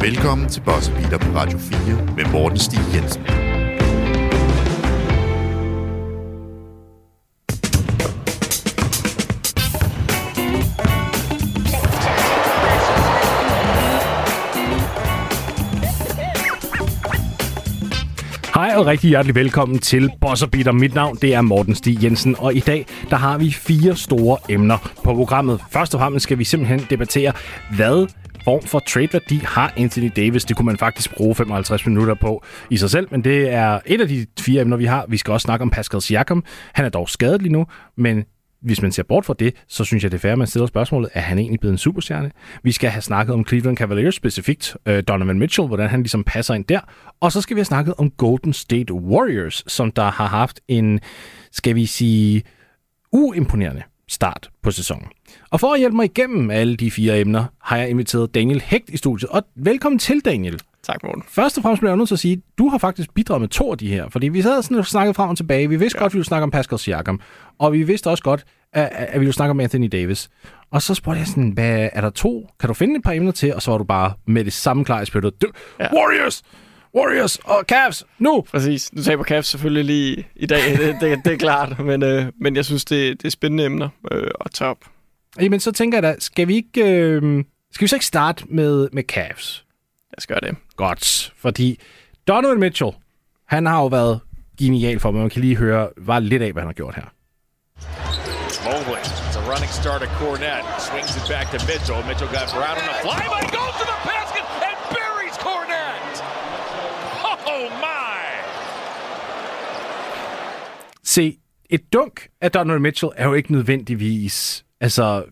Velkommen til Boss Beater på Radio 4 med Morten Stig Jensen. Hej og rigtig hjertelig velkommen til Boss Beater. Mit navn det er Morten Stig Jensen, og i dag der har vi fire store emner på programmet. Først og fremmest skal vi simpelthen debattere, hvad form for trade-værdi har Anthony Davis. Det kunne man faktisk bruge 55 minutter på i sig selv, men det er et af de fire emner, vi har. Vi skal også snakke om Pascal Siakam. Han er dog skadet lige nu, men hvis man ser bort fra det, så synes jeg, det er fair, at man stiller spørgsmålet, er han egentlig blevet en superstjerne? Vi skal have snakket om Cleveland Cavaliers specifikt, øh, Donovan Mitchell, hvordan han ligesom passer ind der. Og så skal vi have snakket om Golden State Warriors, som der har haft en, skal vi sige, uimponerende start på sæsonen. Og for at hjælpe mig igennem alle de fire emner, har jeg inviteret Daniel Hægt i studiet. Og velkommen til, Daniel. Tak, Morten. Først og fremmest bliver jeg nødt til at sige, at du har faktisk bidraget med to af de her. Fordi vi sad sådan og snakkede frem og tilbage. Vi vidste ja. godt, at vi ville snakke om Pascal Siakam. Og vi vidste også godt, at, vi ville snakke om Anthony Davis. Og så spurgte jeg sådan, hvad er der to? Kan du finde et par emner til? Og så var du bare med det samme klar i spyttet. Ja. Warriors! Warriors og Cavs, nu! Præcis. Du taber Cavs selvfølgelig lige i dag, det, det, det er klart. Men, øh, men jeg synes, det, det er spændende emner øh, at tage op. Jamen, så tænker jeg da, skal vi ikke... Øh, skal vi så ikke starte med, med Cavs? Lad os gøre det. Godt, fordi Donovan Mitchell, han har jo været genial for mig. Man kan lige høre bare lidt af, hvad han har gjort her. Mobley, it's a running start at Cornette. Swings it back to Mitchell. Mitchell got Brown on the fly, but he goes to the basket and buries Cornette. Oh my! Se, et dunk af Donovan Mitchell er jo ikke nødvendigvis altså,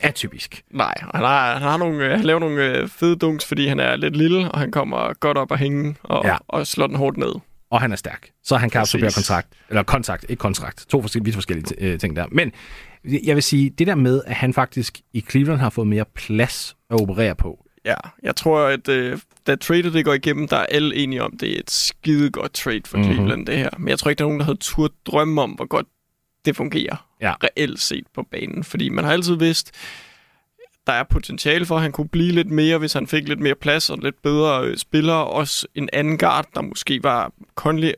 atypisk. Nej, han, har, han, har nogle, han laver nogle øh, fede dunks, fordi han er lidt lille, og han kommer godt op og hænge og, ja. og slår den hårdt ned. Og han er stærk, så han kan Præcis. absorbere kontrakt. Eller kontakt, ikke kontrakt. To forskellige, vidt forskellige øh, ting der. Men jeg vil sige, det der med, at han faktisk i Cleveland har fået mere plads at operere på. Ja, jeg tror, at øh, da tradet det går igennem, der er alle enige om, det er et skide godt trade for mm-hmm. Cleveland, det her. Men jeg tror ikke, der er nogen, der havde turt drømme om, hvor godt det fungerer ja. reelt set på banen. Fordi man har altid vidst, der er potentiale for, at han kunne blive lidt mere, hvis han fik lidt mere plads og lidt bedre øh, spillere. Også en anden guard, der måske var Conley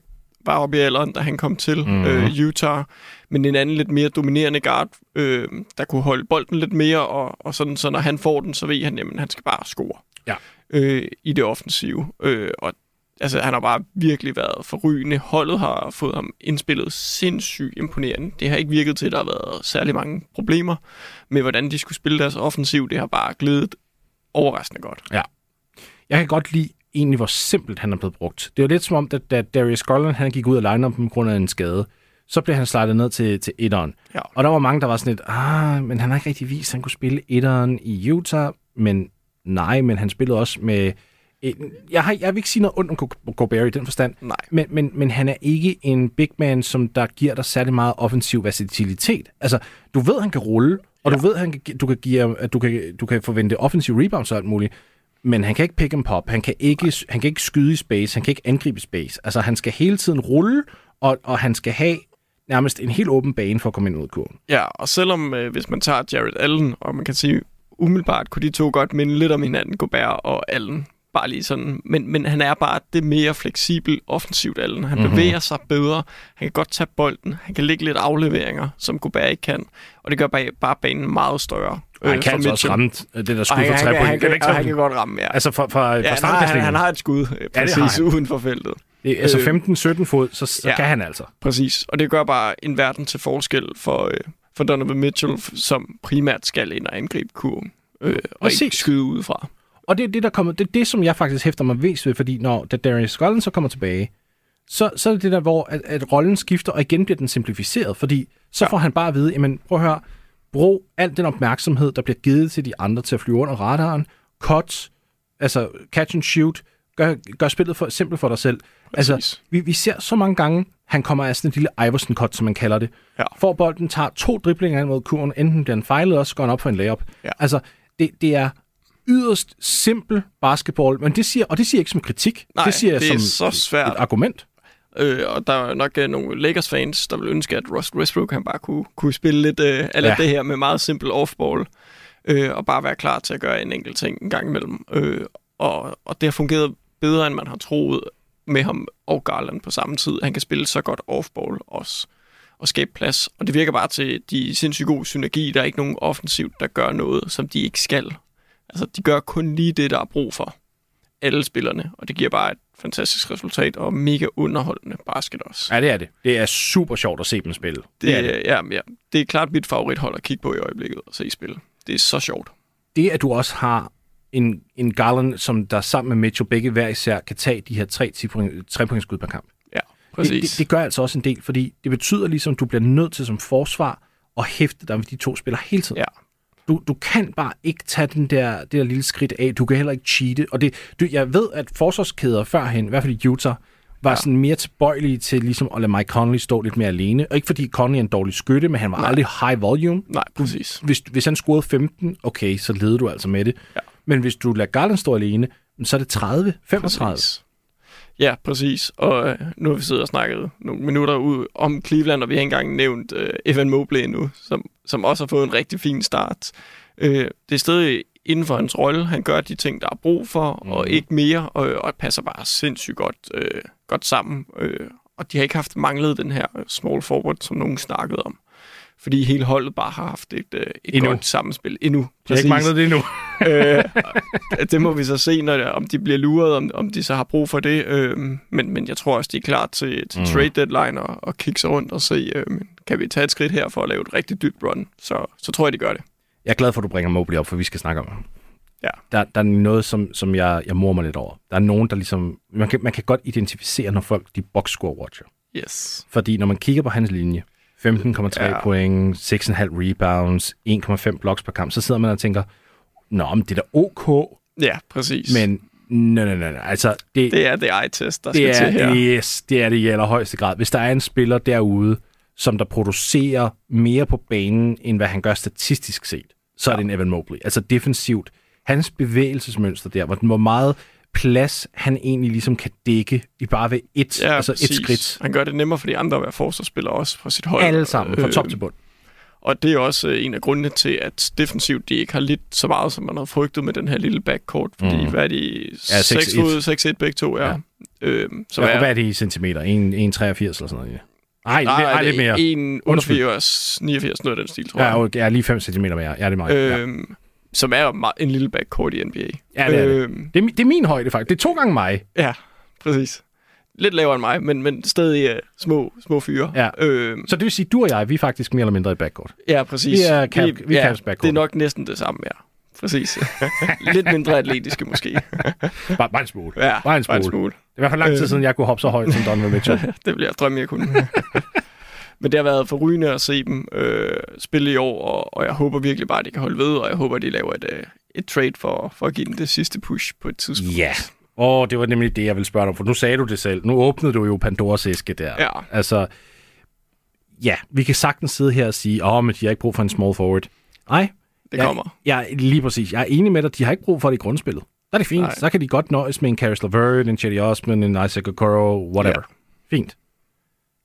var oppe i alderen, da han kom til mm-hmm. øh, Utah. Men en anden lidt mere dominerende guard, øh, der kunne holde bolden lidt mere, og, og sådan, så når han får den, så ved han, at han skal bare score ja. Øh, i det offensive. Øh, og altså, han har bare virkelig været forrygende. Holdet har fået ham indspillet sindssygt imponerende. Det har ikke virket til, at der har været særlig mange problemer med, hvordan de skulle spille deres offensiv. Det har bare glædet overraskende godt. Ja. Jeg kan godt lide egentlig, hvor simpelt han er blevet brugt. Det var lidt som om, da, da Darius Garland han gik ud af line på grund af en skade, så blev han slidet ned til, til etteren. Ja. Og der var mange, der var sådan lidt, ah, men han har ikke rigtig vist, at han kunne spille etteren i Utah, men nej, men han spillede også med jeg, har, jeg vil ikke sige noget ondt om Gobert i den forstand, Nej. Men, men, men han er ikke en big man, som der giver dig særlig meget offensiv versatilitet. Altså, du ved, han kan rulle, og ja. du ved, han kan, du kan, give, at du kan, du kan forvente offensiv rebounds og alt muligt, men han kan ikke pick and pop, han kan ikke, han kan ikke skyde i space, han kan ikke angribe space. Altså, han skal hele tiden rulle, og, og han skal have nærmest en helt åben bane for at komme ind ud af kurven. Ja, og selvom øh, hvis man tager Jared Allen, og man kan sige, umiddelbart kunne de to godt minde lidt om hinanden, Gobert og Allen. Bare lige sådan. Men, men han er bare det mere fleksibel offensivt, Allen. Han mm-hmm. bevæger sig bedre. Han kan godt tage bolden. Han kan lægge lidt afleveringer, som Gobert ikke kan. Og det gør bare, bare banen meget større. Og han øh, kan altså også ramme det der skud for tre point. Han, han, kan, han, han kan godt ramme, ja. Altså for, for, ja, for han, har, han, han har et skud øh, præcis ja, uden for feltet. Det, altså 15-17 fod, så, så ja, kan han altså. Præcis, og det gør bare en verden til forskel for, øh, for Donovan Mitchell, som primært skal ind og angribe kurven, øh, og Præcis. ikke skyde udefra. Og det er det, der kommer, det, er det, som jeg faktisk hæfter mig mest ved, fordi når da Darius Scullen så kommer tilbage, så, så er det det der, hvor at, at rollen skifter, og igen bliver den simplificeret, fordi så ja. får han bare at vide, jamen prøv at høre, brug al den opmærksomhed, der bliver givet til de andre til at flyve under radaren, cut, altså catch and shoot, gør, gør spillet for, simpelt for dig selv. Præcis. Altså, vi, vi ser så mange gange, han kommer af sådan en lille Iverson-cut, som man kalder det. Ja. For bolden tager to driblinger ind mod kurven, enten bliver den fejlet, og så går han op for en layup. Ja. Altså, det, det er yderst simpel basketball, men det siger, og det siger jeg ikke som kritik, Nej, det siger jeg det som så svært. et argument. Øh, og der er nok uh, nogle Lakers-fans, der vil ønske, at Russ Westbrook han bare kunne, kunne spille lidt uh, af ja. det her med meget simpel off-ball, øh, og bare være klar til at gøre en enkelt ting en gang imellem. Øh, og, og det har fungeret bedre, end man har troet med ham og Garland på samme tid. Han kan spille så godt off-ball også og skabe plads. Og det virker bare til de sindssygt gode synergi. Der er ikke nogen offensivt, der gør noget, som de ikke skal. Altså, de gør kun lige det, der er brug for. Alle spillerne. Og det giver bare et fantastisk resultat og mega underholdende basket også. Ja, det er det. Det er super sjovt at se dem spille. Det, det er, det. Ja, ja, det er klart mit favorithold at kigge på i øjeblikket og se spille. Det er så sjovt. Det, at du også har en, en Garland, som der sammen med Mitchell begge hver især kan tage de her tre, tre point skud per kamp. Ja, præcis. Det, det, det gør altså også en del, fordi det betyder ligesom, at du bliver nødt til som forsvar at hæfte dig med de to spillere hele tiden. Ja. Du, du kan bare ikke tage den der, det der lille skridt af. Du kan heller ikke cheate. Og det, du, jeg ved, at forsvarskæder førhen, i hvert fald i Utah, var ja. sådan mere tilbøjelige til ligesom at lade Mike Conley stå lidt mere alene. Og ikke fordi Conley er en dårlig skytte, men han var Nej. aldrig high volume. Nej, præcis. Hvis, hvis han scorede 15, okay, så leder du altså med det. Ja. Men hvis du lader Garland stå alene, så er det 30, 35. Præcis. Ja, præcis. Og øh, nu har vi siddet og snakket nogle minutter ud om Cleveland, og vi har ikke engang nævnt øh, Evan Mobley nu, som, som også har fået en rigtig fin start. Øh, det er stadig inden for hans rolle. Han gør de ting, der er brug for, mm. og mhm. ikke mere, og, og passer bare sindssygt godt, øh, godt sammen. Øh, og de har ikke haft manglet den her small forward, som nogen snakkede om fordi hele holdet bare har haft et, øh, et godt sammenspil endnu. Jeg har ikke manglet det endnu. øh, det må vi så se, når det, om de bliver luret, om, om de så har brug for det. Øh, men, men jeg tror også, de er klar til, til mm. trade deadline og, og kigge sig rundt og se, øh, kan vi tage et skridt her for at lave et rigtig dybt run. Så, så tror jeg, de gør det. Jeg er glad for, at du bringer Mobley op, for vi skal snakke om ham. Ja. Der, der er noget, som, som jeg, jeg mormer lidt over. Der er nogen, der ligesom... Man kan, man kan godt identificere, når folk de box score watcher. Yes. Fordi når man kigger på hans linje, 15,3 ja. point, 6,5 rebounds, 1,5 blocks per kamp, så sidder man og tænker, nå, men det er da ok. Ja, præcis. Men nej, nej, nej, altså... Det, det er det eye-test, der det skal er, til her. Yes, det er det i allerhøjeste grad. Hvis der er en spiller derude, som der producerer mere på banen, end hvad han gør statistisk set, så ja. er det en Evan Mobley. Altså defensivt. Hans bevægelsesmønster der, hvor, hvor meget plads, han egentlig ligesom kan dække i bare ved et, ja, altså et skridt. Han gør det nemmere for de andre at være forsvarsspillere også fra sit hold. Alle sammen, fra top til bund. Og det er også øh, en af grundene til, at defensivt de ikke har lidt så meget, som man havde frygtet med den her lille backcourt. Fordi mm. hvad er de? Ja, 6 fod, 6-1 begge to, ja. ja. Øhm, så ja, hvad er det i centimeter? 1,83 eller sådan noget? Ja. Ej, Nej, ej, lidt mere. 1,89, 89, noget af den stil, tror jeg. Ja, er lige 5 cm mere. Ja, det er meget. Øhm, ja som er en lille backcourt i NBA. Ja, det er, øh, det. Øhm. Det, er, det er min højde faktisk. Det er to gange mig. Ja, præcis. Lidt lavere end mig, men, men stadig uh, små, små fyre. Ja. Øh, så det vil sige, du og jeg, vi er faktisk mere eller mindre i backcourt. Ja, præcis. Vi er, cap, vi, vi ja, backcourt. Det er nok næsten det samme, ja. Præcis. Lidt mindre atletiske måske. bare, bare en smule. Ja, bare en smule. Bare en smule. Det er i hvert fald lang tid øh. siden, jeg kunne hoppe så højt som Donovan Mitchell. det bliver jeg drømme, jeg kunne. Men det har været forrygende at se dem øh, spille i år, og, og jeg håber virkelig bare, at de kan holde ved, og jeg håber, at de laver et, øh, et trade for, for at give dem det sidste push på et tidspunkt. Ja, Åh, oh, det var nemlig det, jeg ville spørge dig om, for nu sagde du det selv. Nu åbnede du jo Pandoras æske der. Ja. Altså, ja, vi kan sagtens sidde her og sige, åh, oh, men de har ikke brug for en small forward. Nej. Det jeg, kommer. Jeg, jeg, lige præcis. Jeg er enig med dig, de har ikke brug for det i grundspillet. Der er det fint. Nej. Så kan de godt nøjes med en Caris LeVert, en Chetty Osman, en Isaac Okoro, whatever. Ja. Fint.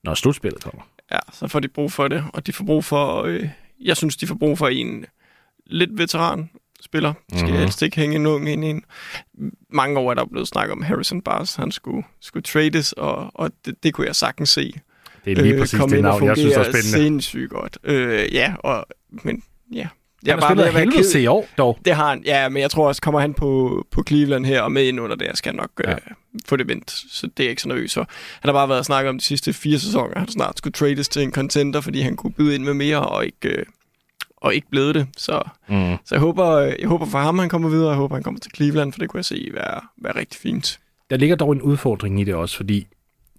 Når slutspillet kommer. Ja, så får de brug for det, og de får brug for, øh, jeg synes, de får brug for en lidt veteran spiller. De skal mm-hmm. helst ikke hænge en ung ind i en. Mange år er der blevet snakket om Harrison Barnes, han skulle, skulle trades, og, og det, det kunne jeg sagtens se. Det er lige øh, præcis det navn, jeg synes er spændende. sindssygt godt. Øh, ja, og, men ja, jeg han har spillet helvede til i år, dog. Det har han, ja, men jeg tror også, kommer han på, på Cleveland her og med ind under det, jeg skal nok ja. øh, få det vendt, så det er ikke så nervøs. Så han har bare været snakket om de sidste fire sæsoner, han snart skulle trades til en contender, fordi han kunne byde ind med mere og ikke, øh, og ikke blevet det. Så, mm. så jeg, håber, jeg håber for ham, han kommer videre, og jeg håber, han kommer til Cleveland, for det kunne jeg se være, være rigtig fint. Der ligger dog en udfordring i det også, fordi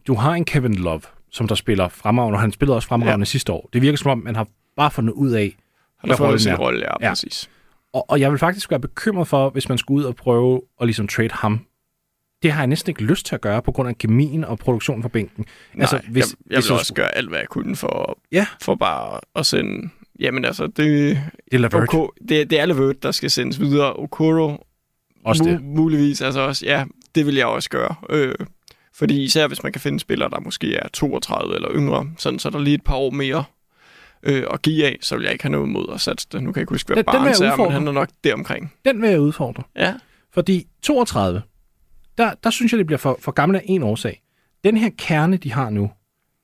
du har en Kevin Love, som der spiller fremragende, og han spillede også fremragende ja. sidste år. Det virker som om, man har bare fundet ud af, han har fået sin rolle, ja, ja, præcis. Og, og jeg vil faktisk være bekymret for, hvis man skulle ud og prøve at ligesom trade ham. Det har jeg næsten ikke lyst til at gøre, på grund af kemien og produktionen fra bænken. Nej, altså, hvis, jeg, jeg vil også gøre alt, hvad jeg kunne for, ja. for bare at sende... Jamen altså, det, det er. OK, det, det er Lavert, der skal sendes videre. Okoro, også det. muligvis, altså også, ja, det vil jeg også gøre. Øh, fordi især hvis man kan finde spillere, der måske er 32 eller yngre, sådan, så er der lige et par år mere øh, at give af, så vil jeg ikke have noget imod at satse det. Nu kan jeg ikke huske, hvad den, Barnes den er, men han er nok deromkring. Den vil jeg udfordre. Ja. Fordi 32, der, der synes jeg, det bliver for, for gammel af en årsag. Den her kerne, de har nu,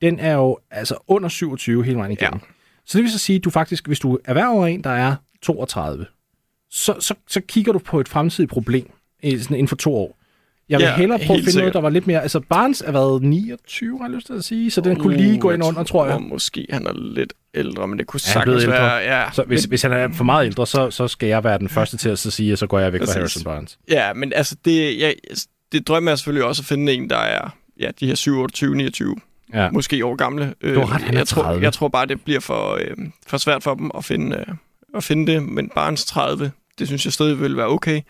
den er jo altså under 27 hele vejen igennem. Ja. Så det vil så sige, at du faktisk, hvis du er over en, der er 32, så, så, så kigger du på et fremtidigt problem sådan inden for to år. Jeg vil ja, hellere prøve at finde sikkert. noget, der var lidt mere... Altså, Barnes er været 29, har jeg lyst til at sige, så den uh, kunne lige gå ind under, tror jeg. Måske han er lidt ældre, men det kunne sagtens være... Ja, så hvis, men, hvis han er for meget ældre, så, så skal jeg være den første til at så sige, at så går jeg væk fra Harrison Barnes. Ja, men altså, det, jeg, det drømmer jeg selvfølgelig også at finde en, der er ja, de her 27, 29, ja. måske år gamle. Du ret, jeg, tror, jeg tror bare, det bliver for, øh, for svært for dem at finde, øh, at finde det, men Barnes 30, det synes jeg stadig vil være okay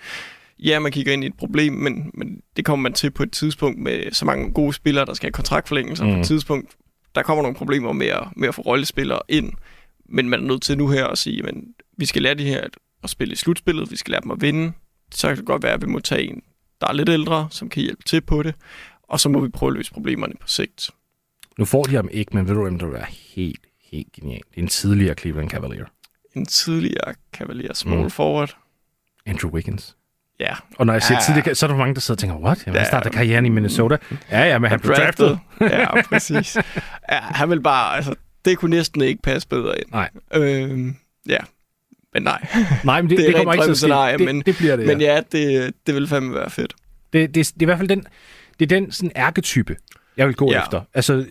ja, man kigger ind i et problem, men, men det kommer man til på et tidspunkt med så mange gode spillere, der skal have kontraktforlængelser. Mm. På et mm. tidspunkt, der kommer nogle problemer med at, med at få rollespillere ind, men man er nødt til nu her at sige, at vi skal lære de her at spille i slutspillet, vi skal lære dem at vinde. Så kan det godt være, at vi må tage en, der er lidt ældre, som kan hjælpe til på det, og så må vi prøve at løse problemerne på sigt. Nu får de ham ikke, men ved du, hvem der er helt, helt genial? Det er en tidligere Cleveland Cavalier. En tidligere Cavalier small mm. forward. Andrew Wiggins. Ja. Og når jeg siger ja, tidligere, så er der mange, der sidder og tænker, what? Jamen, ja, han startede karrieren i Minnesota. Ja, ja, men han blev draftet. ja, præcis. Ja, han vil bare, altså, det kunne næsten ikke passe bedre ind. Nej. Øhm, ja, men nej. Nej, men det, det, det kommer ikke til at ske. Det, men, det bliver det, ja. Men ja, det, det vil fandme være fedt. Det, det, det er i hvert fald den, det er den sådan ærketype, jeg vil gå ja. efter. Altså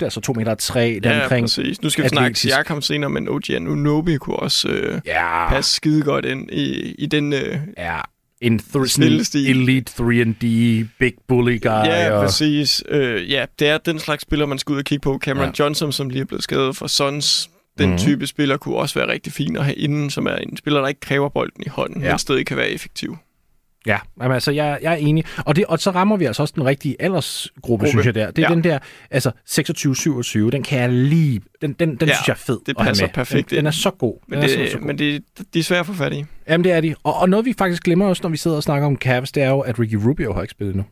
6-8, altså 2 meter 3, ja, omkring. præcis. Nu skal vi snakke Siakam senere, men OG Anunobi kunne også øh, ja. passe skide godt ind i, i den... Øh, ja, en th- elite 3D, big bully guy. Ja, og... præcis. Øh, ja, det er den slags spiller, man skal ud og kigge på. Cameron ja. Johnson, som lige er blevet skadet for Suns, den mm. type spiller kunne også være rigtig fin at have inden, som er en spiller, der ikke kræver bolden i hånden, ja. men stadig kan være effektiv. Ja, jamen, altså, jeg, jeg er enig. Og, det, og så rammer vi altså også den rigtige aldersgruppe, Gruppe. synes jeg der. Det er ja. den der, altså 26-27, den kan jeg lige, den, den, den ja, synes jeg er fed det passer perfekt den, den er så god. Men, det, så, så god. men det, de er svære at få fat i. Jamen, det er de. Og, og noget, vi faktisk glemmer også, når vi sidder og snakker om Cavs, det er jo, at Ricky Rubio har ikke spillet nu.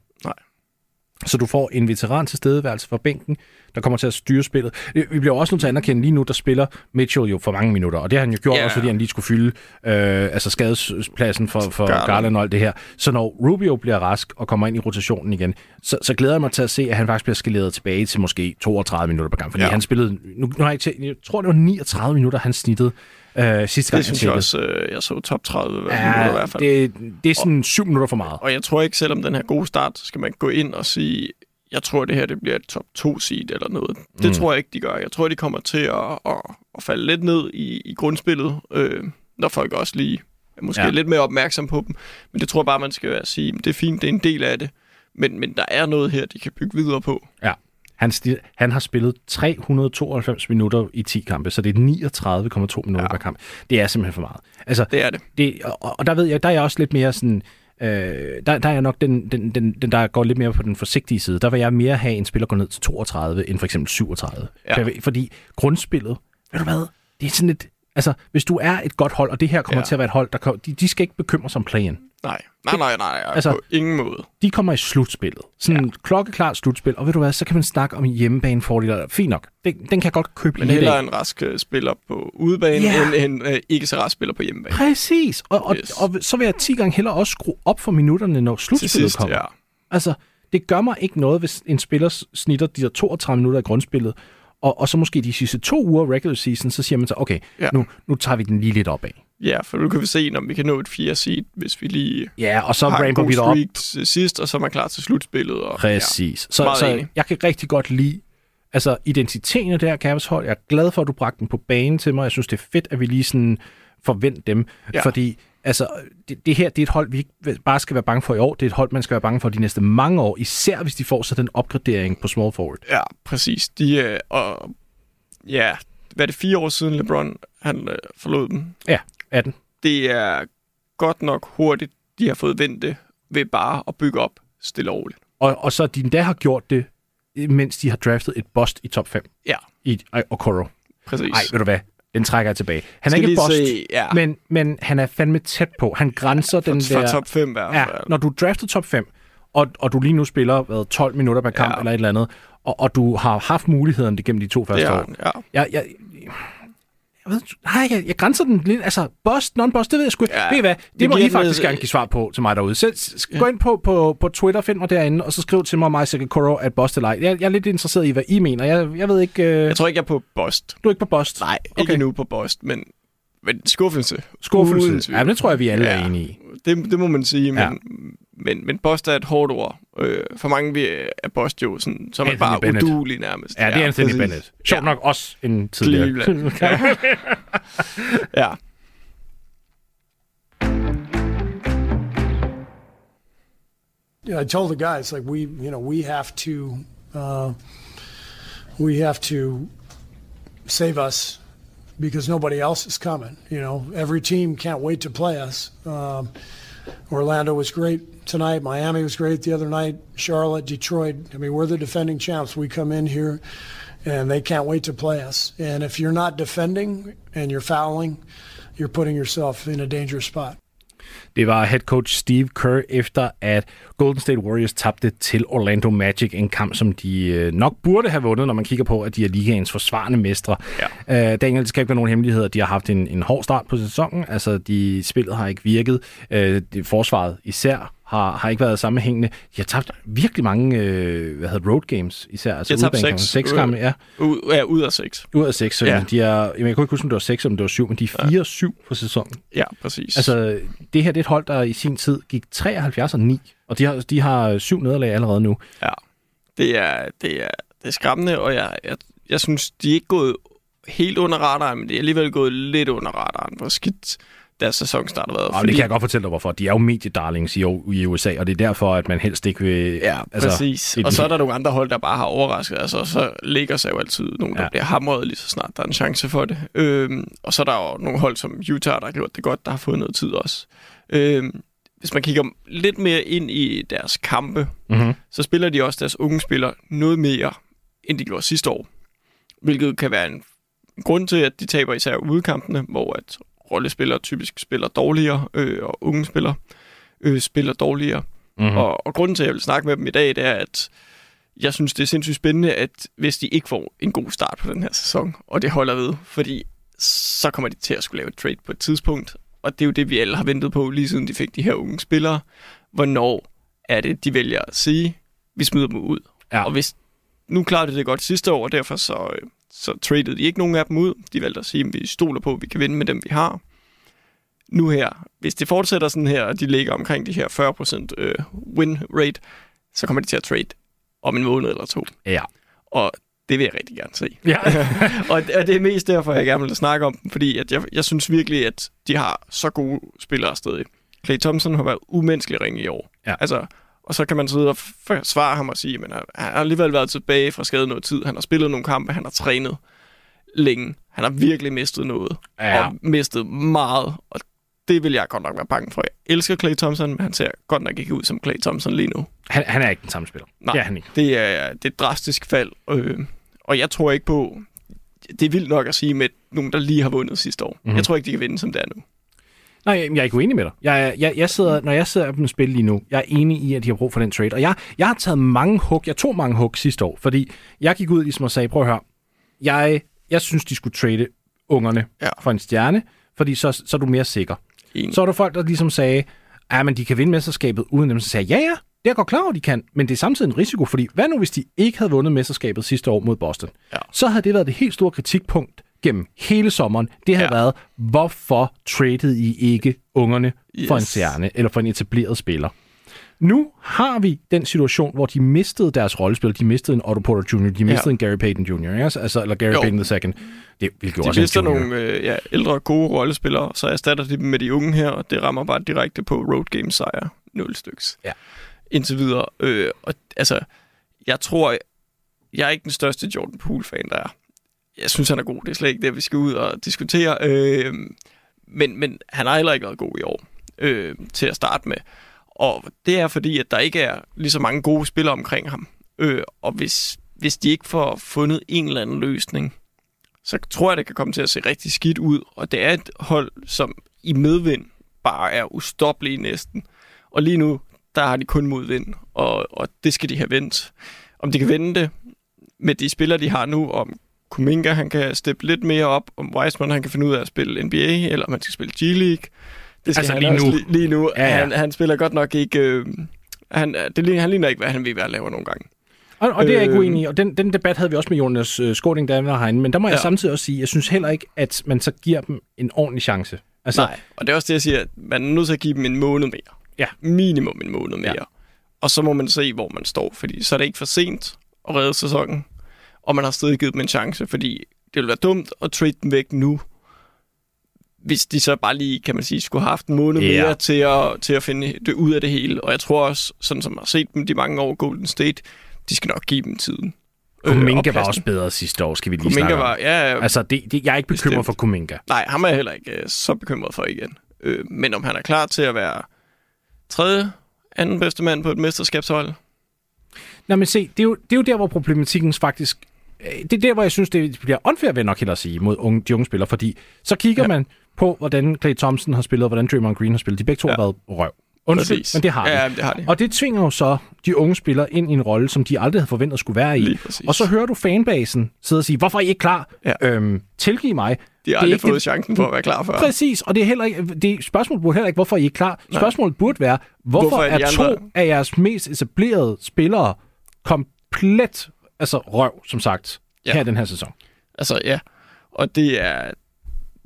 Så du får en veteran til stedeværelse fra bænken, der kommer til at styre spillet. Vi bliver også nødt til at anerkende lige nu, der spiller Mitchell jo for mange minutter, og det har han jo gjort yeah. også, fordi han lige skulle fylde øh, altså skadespladsen for, for Garland. Garland og alt det her. Så når Rubio bliver rask og kommer ind i rotationen igen, så, så glæder jeg mig til at se, at han faktisk bliver skaleret tilbage til måske 32 minutter per gang, fordi ja. han spillede, nu, nu har jeg, ikke jeg tror det var 39 minutter, han snittede øh, sidste gang, det synes jeg også, øh, jeg så top 30 ja, i hvert fald. Det, det er sådan og, 7 minutter for meget. Og jeg tror ikke, selvom den her gode start, skal man gå ind og sige, jeg tror, det her det bliver et top 2 seed eller noget. Det mm. tror jeg ikke, de gør. Jeg tror, de kommer til at, at, at falde lidt ned i, i grundspillet, øh, når folk også lige er måske ja. lidt mere opmærksom på dem. Men det tror jeg bare, man skal være sige, det er fint, det er en del af det. Men, men der er noget her, de kan bygge videre på. Ja. Han, han har spillet 392 minutter i 10 kampe, så det er 39,2 minutter ja. per kamp. Det er simpelthen for meget. Altså, det er det. det og, og der ved jeg, der er jeg også lidt mere sådan... Øh, der, der er jeg nok den, den, den, den, der går lidt mere på den forsigtige side. Der vil jeg mere have en spiller gå ned til 32, end for eksempel 37. Ja. Fordi grundspillet, ved du hvad, det er sådan et... Altså, hvis du er et godt hold, og det her kommer ja. til at være et hold, der kommer, de, de skal ikke bekymre sig om play-in. Nej, nej, nej, nej, altså, på ingen måde. De kommer i slutspillet. Sådan ja. klokkeklart slutspil, og ved du hvad, så kan man snakke om hjemmebanefordele. Fint nok, den, den kan jeg godt købe Men hellere en rask øh, spiller på udebane, ja. end en uh, ikke så rask spiller på hjemmebane. Præcis, og, og, yes. og, og så vil jeg 10 gange hellere også skrue op for minutterne, når slutspillet sidst, kommer. Ja. Altså, det gør mig ikke noget, hvis en spiller snitter de der 32 minutter i grundspillet, og, og så måske de sidste to uger regular season, så siger man så, okay, ja. nu, nu tager vi den lige lidt op af. Ja, for nu kan vi se, om vi kan nå et fjerde seed, hvis vi lige ja, og så har en god streak op. sidst, og så er man klar til slutspillet. Og, Præcis. Ja, så, så jeg kan rigtig godt lide altså, identiteten af det her Cavs hold. Jeg er glad for, at du bragte den på banen til mig. Jeg synes, det er fedt, at vi lige sådan forvent dem. Ja. Fordi altså, det, det her det er et hold, vi ikke bare skal være bange for i år. Det er et hold, man skal være bange for de næste mange år. Især hvis de får så den opgradering på small forward. Ja, præcis. De, øh, og, ja, hvad er det, fire år siden LeBron han øh, forlod dem? Ja. 18. Det er godt nok hurtigt, de har fået vendt det ved bare at bygge op stille og roligt. Og, og så de endda har gjort det, mens de har draftet et bust i top 5. Ja. I Okoro. Præcis. Nej, ved du hvad? Den trækker jeg tilbage. Han er ikke boss, se, ja. men, men han er fandme tæt på. Han grænser ja, den der... For top 5 i hvert fald. Ja, når du drafter top 5, og, og du lige nu spiller hvad, 12 minutter per kamp ja. eller et eller andet, og, og du har haft mulighederne gennem de to første ja, år. Ja. Jeg, jeg, jeg ved, nej, jeg, jeg grænser den lidt. Altså, boss, non-boss, det ved jeg sgu ikke. Ja, ved I hvad? Det, det må I faktisk gerne give svar på til mig derude. Så ja. gå ind på, på, på Twitter, find mig derinde, og så skriv til mig, mig Koro, at boss eller ej. Jeg, jeg er lidt interesseret i, hvad I mener. Jeg, jeg ved ikke... Øh... Jeg tror ikke, jeg er på Bost. Du er ikke på Bost? Nej, ikke okay. nu på Bost, men, men skuffelse. Skuffelse. Ja, men det tror jeg, vi alle ja, er enige i. Det, det må man sige, men, ja. Men, men Bost er et hårdt ord. Øh, for mange er Bost jo sådan, som er bare Bennett. udulig nærmest. Ja, det er Anthony ja, Bennett. Sjovt ja. nok også en tidligere. ja. Yeah, I told the guys like we, you know, we have to, uh, we have to save us because nobody else is coming. You know, every team can't wait to play us. Um, Orlando was great tonight. Miami was great the other night. Charlotte, Detroit. I mean, we're the defending champs. We come in here and they can't wait to play us. And if you're not defending and you're fouling, you're putting yourself in a dangerous spot. Det var head coach Steve Kerr efter, at Golden State Warriors tabte til Orlando Magic. En kamp, som de øh, nok burde have vundet, når man kigger på, at de er ligaens forsvarende mestre. Ja. Uh, Daniel, det skal ikke være nogen hemmeligheder. De har haft en, en hård start på sæsonen. Altså, de, spillet har ikke virket. Uh, det, forsvaret især har, har ikke været sammenhængende. De har tabt virkelig mange øh, hvad hedder, road games, især. Altså de har tabt seks. Seks kampe, ja. U, ja, ud af seks. Ud af seks, så ja. de er, jamen, jeg kunne ikke huske, om det var seks, om det var syv, men de er 4-7 på sæsonen. Ja, præcis. Altså, det her det er et hold, der i sin tid gik 73 og 9, og de har, de har syv nederlag allerede nu. Ja, det er, det er, det er skræmmende, og jeg, jeg, jeg synes, de er ikke gået helt under radaren, men det er alligevel gået lidt under radaren, hvor skidt deres sæsonstart har været. Ja, fordi... Det kan jeg godt fortælle dig, hvorfor. De er jo mediedarlings i, i USA, og det er derfor, at man helst ikke vil... Ja, altså, præcis. Og så er der nogle andre hold, der bare har overrasket. Altså, så ligger sig jo altid nogle, der ja. bliver hamret lige så snart der er en chance for det. Øhm, og så er der jo nogle hold som Utah, der har gjort det godt, der har fået noget tid også. Øhm, hvis man kigger lidt mere ind i deres kampe, mm-hmm. så spiller de også deres unge spillere noget mere, end de gjorde sidste år. Hvilket kan være en grund til, at de taber især udkampene, hvor at rollespillere typisk spiller dårligere, øh, og unge spillere øh, spiller dårligere. Mm-hmm. Og, og grunden til, at jeg vil snakke med dem i dag, det er, at jeg synes, det er sindssygt spændende, at hvis de ikke får en god start på den her sæson, og det holder ved, fordi så kommer de til at skulle lave et trade på et tidspunkt, og det er jo det, vi alle har ventet på, lige siden de fik de her unge spillere. Hvornår er det, de vælger at sige, vi smider dem ud. Ja. Og hvis nu klarede det det godt sidste år, og derfor så, øh, så traded de ikke nogen af dem ud. De valgte at sige, at vi stoler på, at vi kan vinde med dem, vi har. Nu her, hvis det fortsætter sådan her, og de ligger omkring de her 40% øh, win rate, så kommer de til at trade om en måned eller to. Ja. Og det vil jeg rigtig gerne se. Ja. og det er mest derfor, jeg gerne vil snakke om dem, fordi at jeg, jeg synes virkelig, at de har så gode spillere stadig. Clay Thompson har været umenneskelig ringe i år. Ja. Altså, og så kan man sidde og forsvare ham og sige, at han har alligevel været tilbage fra skade noget tid. Han har spillet nogle kampe, han har trænet længe. Han har virkelig mistet noget. Ja. Og mistet meget. Og det vil jeg godt nok være bange for. Jeg elsker Clay Thompson, men han ser godt nok ikke ud som Clay Thompson lige nu. Han, han er ikke den samme spiller. Nej, det er han ikke. Det er, det er et drastisk fald. Øh, og jeg tror ikke på... Det er vildt nok at sige med nogen, der lige har vundet sidste år. Mm-hmm. Jeg tror ikke, de kan vinde, som det er nu. Nej, jeg er ikke uenig med dig. Jeg, jeg, jeg sidder, når jeg sidder på spil lige nu, jeg er enig i, at de har brug for den trade. Og jeg, jeg har taget mange hug. Jeg tog mange hug sidste år, fordi jeg gik ud ligesom og sagde, prøv at høre, jeg, jeg synes, de skulle trade ungerne ja. for en stjerne, fordi så, så er du mere sikker. Enig. Så er der folk, der ligesom sagde, at men de kan vinde mesterskabet uden dem. Så sagde ja, ja, det er godt klar over, de kan, men det er samtidig en risiko, fordi hvad nu, hvis de ikke havde vundet mesterskabet sidste år mod Boston? Ja. Så havde det været det helt store kritikpunkt gennem hele sommeren, det har ja. været, hvorfor traded I ikke ungerne yes. for en stjerne, eller for en etableret spiller? Nu har vi den situation, hvor de mistede deres rollespil. De mistede en Otto Porter Jr., de mistede ja. en Gary Payton Jr., altså, altså, eller Gary jo. Payton II. Det, hvilket de også mister nogle øh, ja, ældre, gode rollespillere, så erstatter de dem med de unge her, og det rammer bare direkte på road game sejr. Nul styks. Ja. Indtil videre. Øh, og altså, jeg tror, jeg er ikke den største Jordan Poole-fan, der er jeg synes, han er god. Det er slet ikke det, vi skal ud og diskutere. Øh, men, men han har heller ikke været god i år øh, til at starte med. Og det er fordi, at der ikke er lige så mange gode spillere omkring ham. Øh, og hvis, hvis de ikke får fundet en eller anden løsning, så tror jeg, det kan komme til at se rigtig skidt ud. Og det er et hold, som i medvind bare er ustoppelige næsten. Og lige nu, der har de kun modvind, og, og det skal de have vendt. Om de kan vende det med de spillere, de har nu, om Kuminga han kan steppe lidt mere op, om Wiseman han kan finde ud af at spille NBA, eller om han skal spille G-League. Det skal Altså han lige nu. Lige, lige nu. Ja, ja. Han, han spiller godt nok ikke... Øh, han, det, han ligner ikke, hvad han vil være laver nogle gange. Og, og det er jeg ikke Øh, uenig i, og den, den debat havde vi også med Jonas øh, Skåning, han var herinde, men der må jeg Ja. samtidig også sige, jeg synes heller ikke, at man så giver dem en ordentlig chance. Altså, Nej, og det er også det, jeg siger, at man er nødt til at give dem en måned mere. Ja. Minimum en måned mere. Ja. Og så må man se, hvor man står, fordi så er det ikke for sent at redde sæsonen, og man har stadig givet dem en chance, fordi det ville være dumt at trade dem væk nu, hvis de så bare lige, kan man sige, skulle have haft en måned Ja. mere til at, til at finde det ud af det hele. Og jeg tror også, sådan som jeg har set dem de mange år Golden State, de skal nok give dem tiden. Kuminga og var også bedre sidste år, skal vi lige Kuminga snakke om. var, ja, ja, Altså, det, det, jeg er ikke bekymret Bestemt. for Kuminga. Nej, ham er jeg heller ikke øh, så bekymret for igen. Øh, men om han er klar til at være tredje, anden bedste mand på et mesterskabshold? Nej, men se, det er jo, det er jo der, hvor problematikken faktisk... øh, Det er der, hvor jeg synes, det bliver unfair, vil jeg nok hellere sige, mod unge, de unge spillere, fordi så kigger ja. Man på, hvordan Clay Thompson har spillet, og hvordan Draymond Green har spillet. De begge to ja. Har været røv. Undskyld, Præcis. men det har de. Ja, det har de. Og det tvinger jo så de unge spillere ind i en rolle, som de aldrig havde forventet skulle være i. Og så hører du fanbasen sidde og sige, hvorfor er I ikke klar? Ja. Øhm, tilgiv mig. De Det har aldrig ikke fået det- chancen for at være klar før. Præcis, og det er heller ikke, det, spørgsmålet burde heller ikke, hvorfor er I ikke klar? Nej. Spørgsmålet burde være, hvorfor, Hvorfor er er, to andre- af jeres mest etablerede spillere komplet altså røv, som sagt, ja. Her i den her sæson? Altså, ja. Og det er...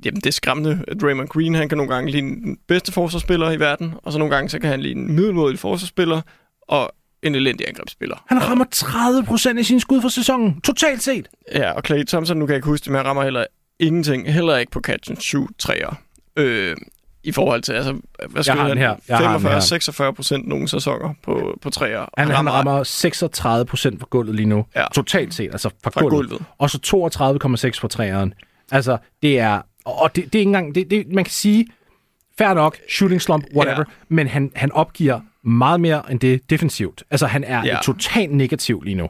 Jamen, det er skræmmende. Draymond Green, han kan nogle gange ligne den bedste forsvarsspiller i verden, og så nogle gange, så kan han ligne en middelmådig forsvarsspiller, og en elendig angrebsspiller. Han rammer 30 procent af sine skud for sæsonen, totalt set. Ja, og Clay Thompson, nu kan jeg ikke huske det, men han rammer heller ingenting. Heller ikke på catch and shoot træer. Øh, I forhold til, altså, hvad skal her. Jeg har den her. 45-46 procent nogle sæsoner på, på træer. Og Han, han rammer 36 procent fra gulvet lige nu, Ja. totalt set, altså fra, Fra gulvet. gulvet. Og så 32,6 for træeren. Altså, det er, og det, det er ikke engang, det, det, man kan sige, fair nok, shooting slump, whatever, ja. Men han, han opgiver meget mere end det defensivt. Altså, han er. Ja. totalt negativ lige nu.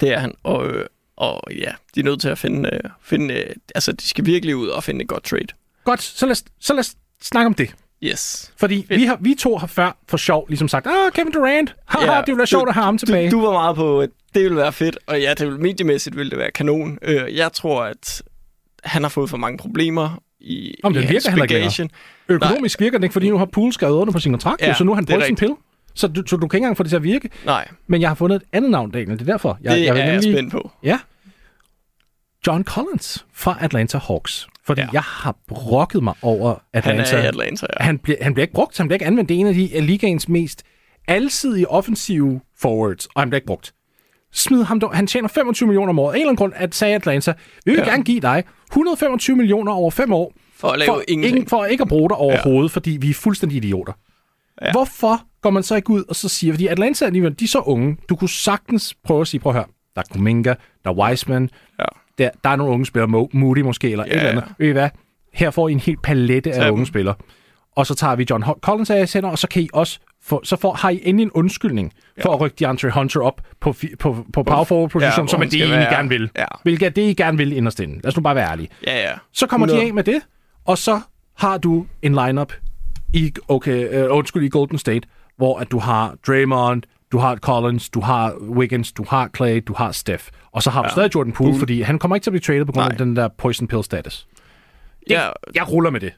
Det er han. Og, øh, og ja, de er nødt til at finde... Øh, finde øh, altså, de skal virkelig ud og finde et godt trade. Godt, så lad, os- så lad os snakke om det. Yes. Fordi vi, har, vi to har før for sjov ligesom sagt, ah, Kevin Durant, haha, ja, det ville være sjovt at have ham tilbage. Du, du var meget på, at det ville være fedt, og ja, det ville, mediemæssigt ville det være kanon. Øh, jeg tror, at han har fået for mange problemer i, Jamen, i den virker bagage. Økonomisk virker det ikke, fordi nu har Poole skrevet under på sin kontrakt, ja, så nu er han det er poison rigtigt. pill. Så du, så du kan ikke engang få det til at virke. Nej, Men jeg har fundet et andet navn, Daniel, det er derfor. Jeg, det jeg vil er jeg spændt på. Ja. John Collins fra Atlanta Hawks. Fordi ja. Jeg har brokket mig over Han Atlanta. er i Atlanta, ja. han, bliver, han bliver ikke brugt, han bliver ikke anvendt. Det er en af de af ligaens mest alsidige offensive forwards, og han bliver ikke brugt. Smid ham dog. Han tjener 25 millioner om året. Af en eller anden grund at sagde Atlanta, vi vil ja. Gerne give dig 125 millioner over fem år, For at lave for, ingenting. Ingen, for ikke at bruge dig overhovedet, ja. fordi vi er fuldstændig idioter. Ja. Hvorfor går man så ikke ud og så siger, fordi Atlanta alligevel, de er så unge, du kunne sagtens prøve at sige, prøv at høre, der er Kuminga, der er Wiseman, Ja. Der, der er nogle unge spillere, Mo- Moody måske, eller ja, et eller andet. Ved I hvad? Her får I en hel palette af Tag unge dem. spillere. Og så tager vi John Collins af sender, og så kan I også få, så får, har I endelig en undskyldning for at rykke DeAndre Hunter op på, fi- på, på power forward position, Ja, som er det, I være. gerne vil. Ja. Hvilket er det, I gerne vil inderst inde. Lad os nu bare være ærlige. Ja, ja. Så kommer 100. de af med det, og så har du en lineup i, okay, uh, undskyld, i Golden State, hvor at du har Draymond, du har Collins, du har Wiggins, du har Clay, du har Steph. Og så har du Ja. stadig Jordan Poole, fordi han kommer ikke til at blive traded på grund af Nej. den der poison pill status. Ja, Jeg ruller med det.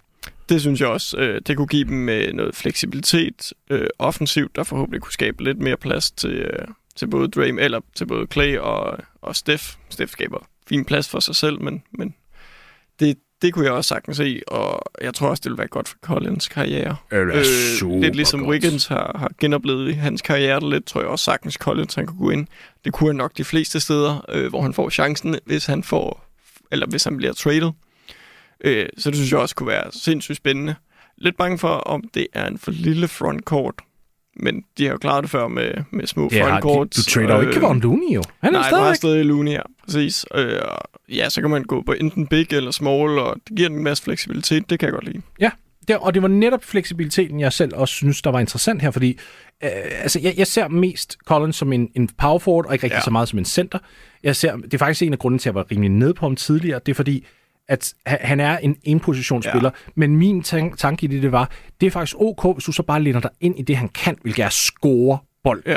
det synes jeg også. Øh, det kunne give dem øh, noget fleksibilitet øh, offensivt, der forhåbentlig kunne skabe lidt mere plads til, øh, til både Drame, eller til både Clay og, og Steph. Steph skaber fin plads for sig selv, men, men det, det kunne jeg også sagtens se, og jeg tror også, det vil være godt for Collins karriere. Det er super lidt ligesom godt. Wiggins har, har genoplevet hans karriere lidt, tror jeg også sagtens Collins han kunne gå ind. Det kunne han nok de fleste steder, øh, hvor han får chancen, hvis han får, eller hvis han bliver traded. Øh, så det synes jeg også kunne være sindssygt spændende. Lidt bange for, om det er en for lille frontcourt, men de har jo klaret det før med, med små Ja, frontcourts. du trader jo ikke Kevon Looney, jo. Han er Nej, du har stadig stadig Looney, ja. Præcis. Øh, ja, så kan man gå på enten big eller small, og det giver en masse fleksibilitet. Det kan jeg godt lide. Ja, det, og det var netop fleksibiliteten, jeg selv også synes, der var interessant her, fordi øh, altså, jeg, jeg ser mest Collins som en, en power forward, og ikke rigtig. Ja. så meget som en center. Jeg ser, det er faktisk en af grunden til, at jeg var rimelig nede på ham tidligere. Det er fordi, at ha- han er en enpositionsspiller, ja. men min tan- tanke i det, det var, det er faktisk ok, hvis du så bare læner dig ind i det, han kan, hvilket er score bold. Ja.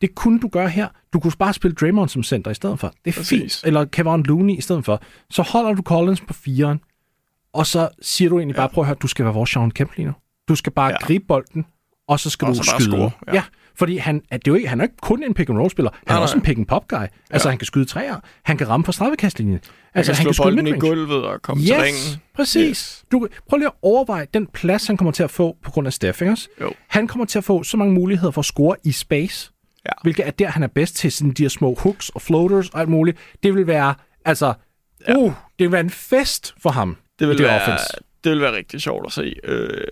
Det kunne du gøre her. Du kunne bare spille Draymond som center i stedet for. Det er Præcis. fint. Eller Kevin Looney i stedet for. Så holder du Collins på firen, og så siger du egentlig ja. bare, prøv at høre, du skal være vores Sean Kemp lige nu. Du skal bare ja. gribe bolden, og så skal og du så skyde. Score, ja. ja. Fordi han, at det er jo ikke, han er ikke kun en pick-and-roll-spiller. Han nej, er også en pick-and-pop-guy. Altså, ja. Altså, han kan skyde træer. Han kan ramme fra straffekastlinjen. Altså, han kan, han kan bolden i gulvet og komme yes, til ringen. præcis. Yes. Du, prøv lige at overveje den plads, han kommer til at få på grund af Steph, Jo. Han kommer til at få så mange muligheder for at score i space. Ja. Hvilket er der, han er bedst til sådan de her små hooks og floaters og alt muligt. Det vil være, altså, ja. uh, det vil være en fest for ham. Det vil, det være, offense. det vil være rigtig sjovt at se. Øh,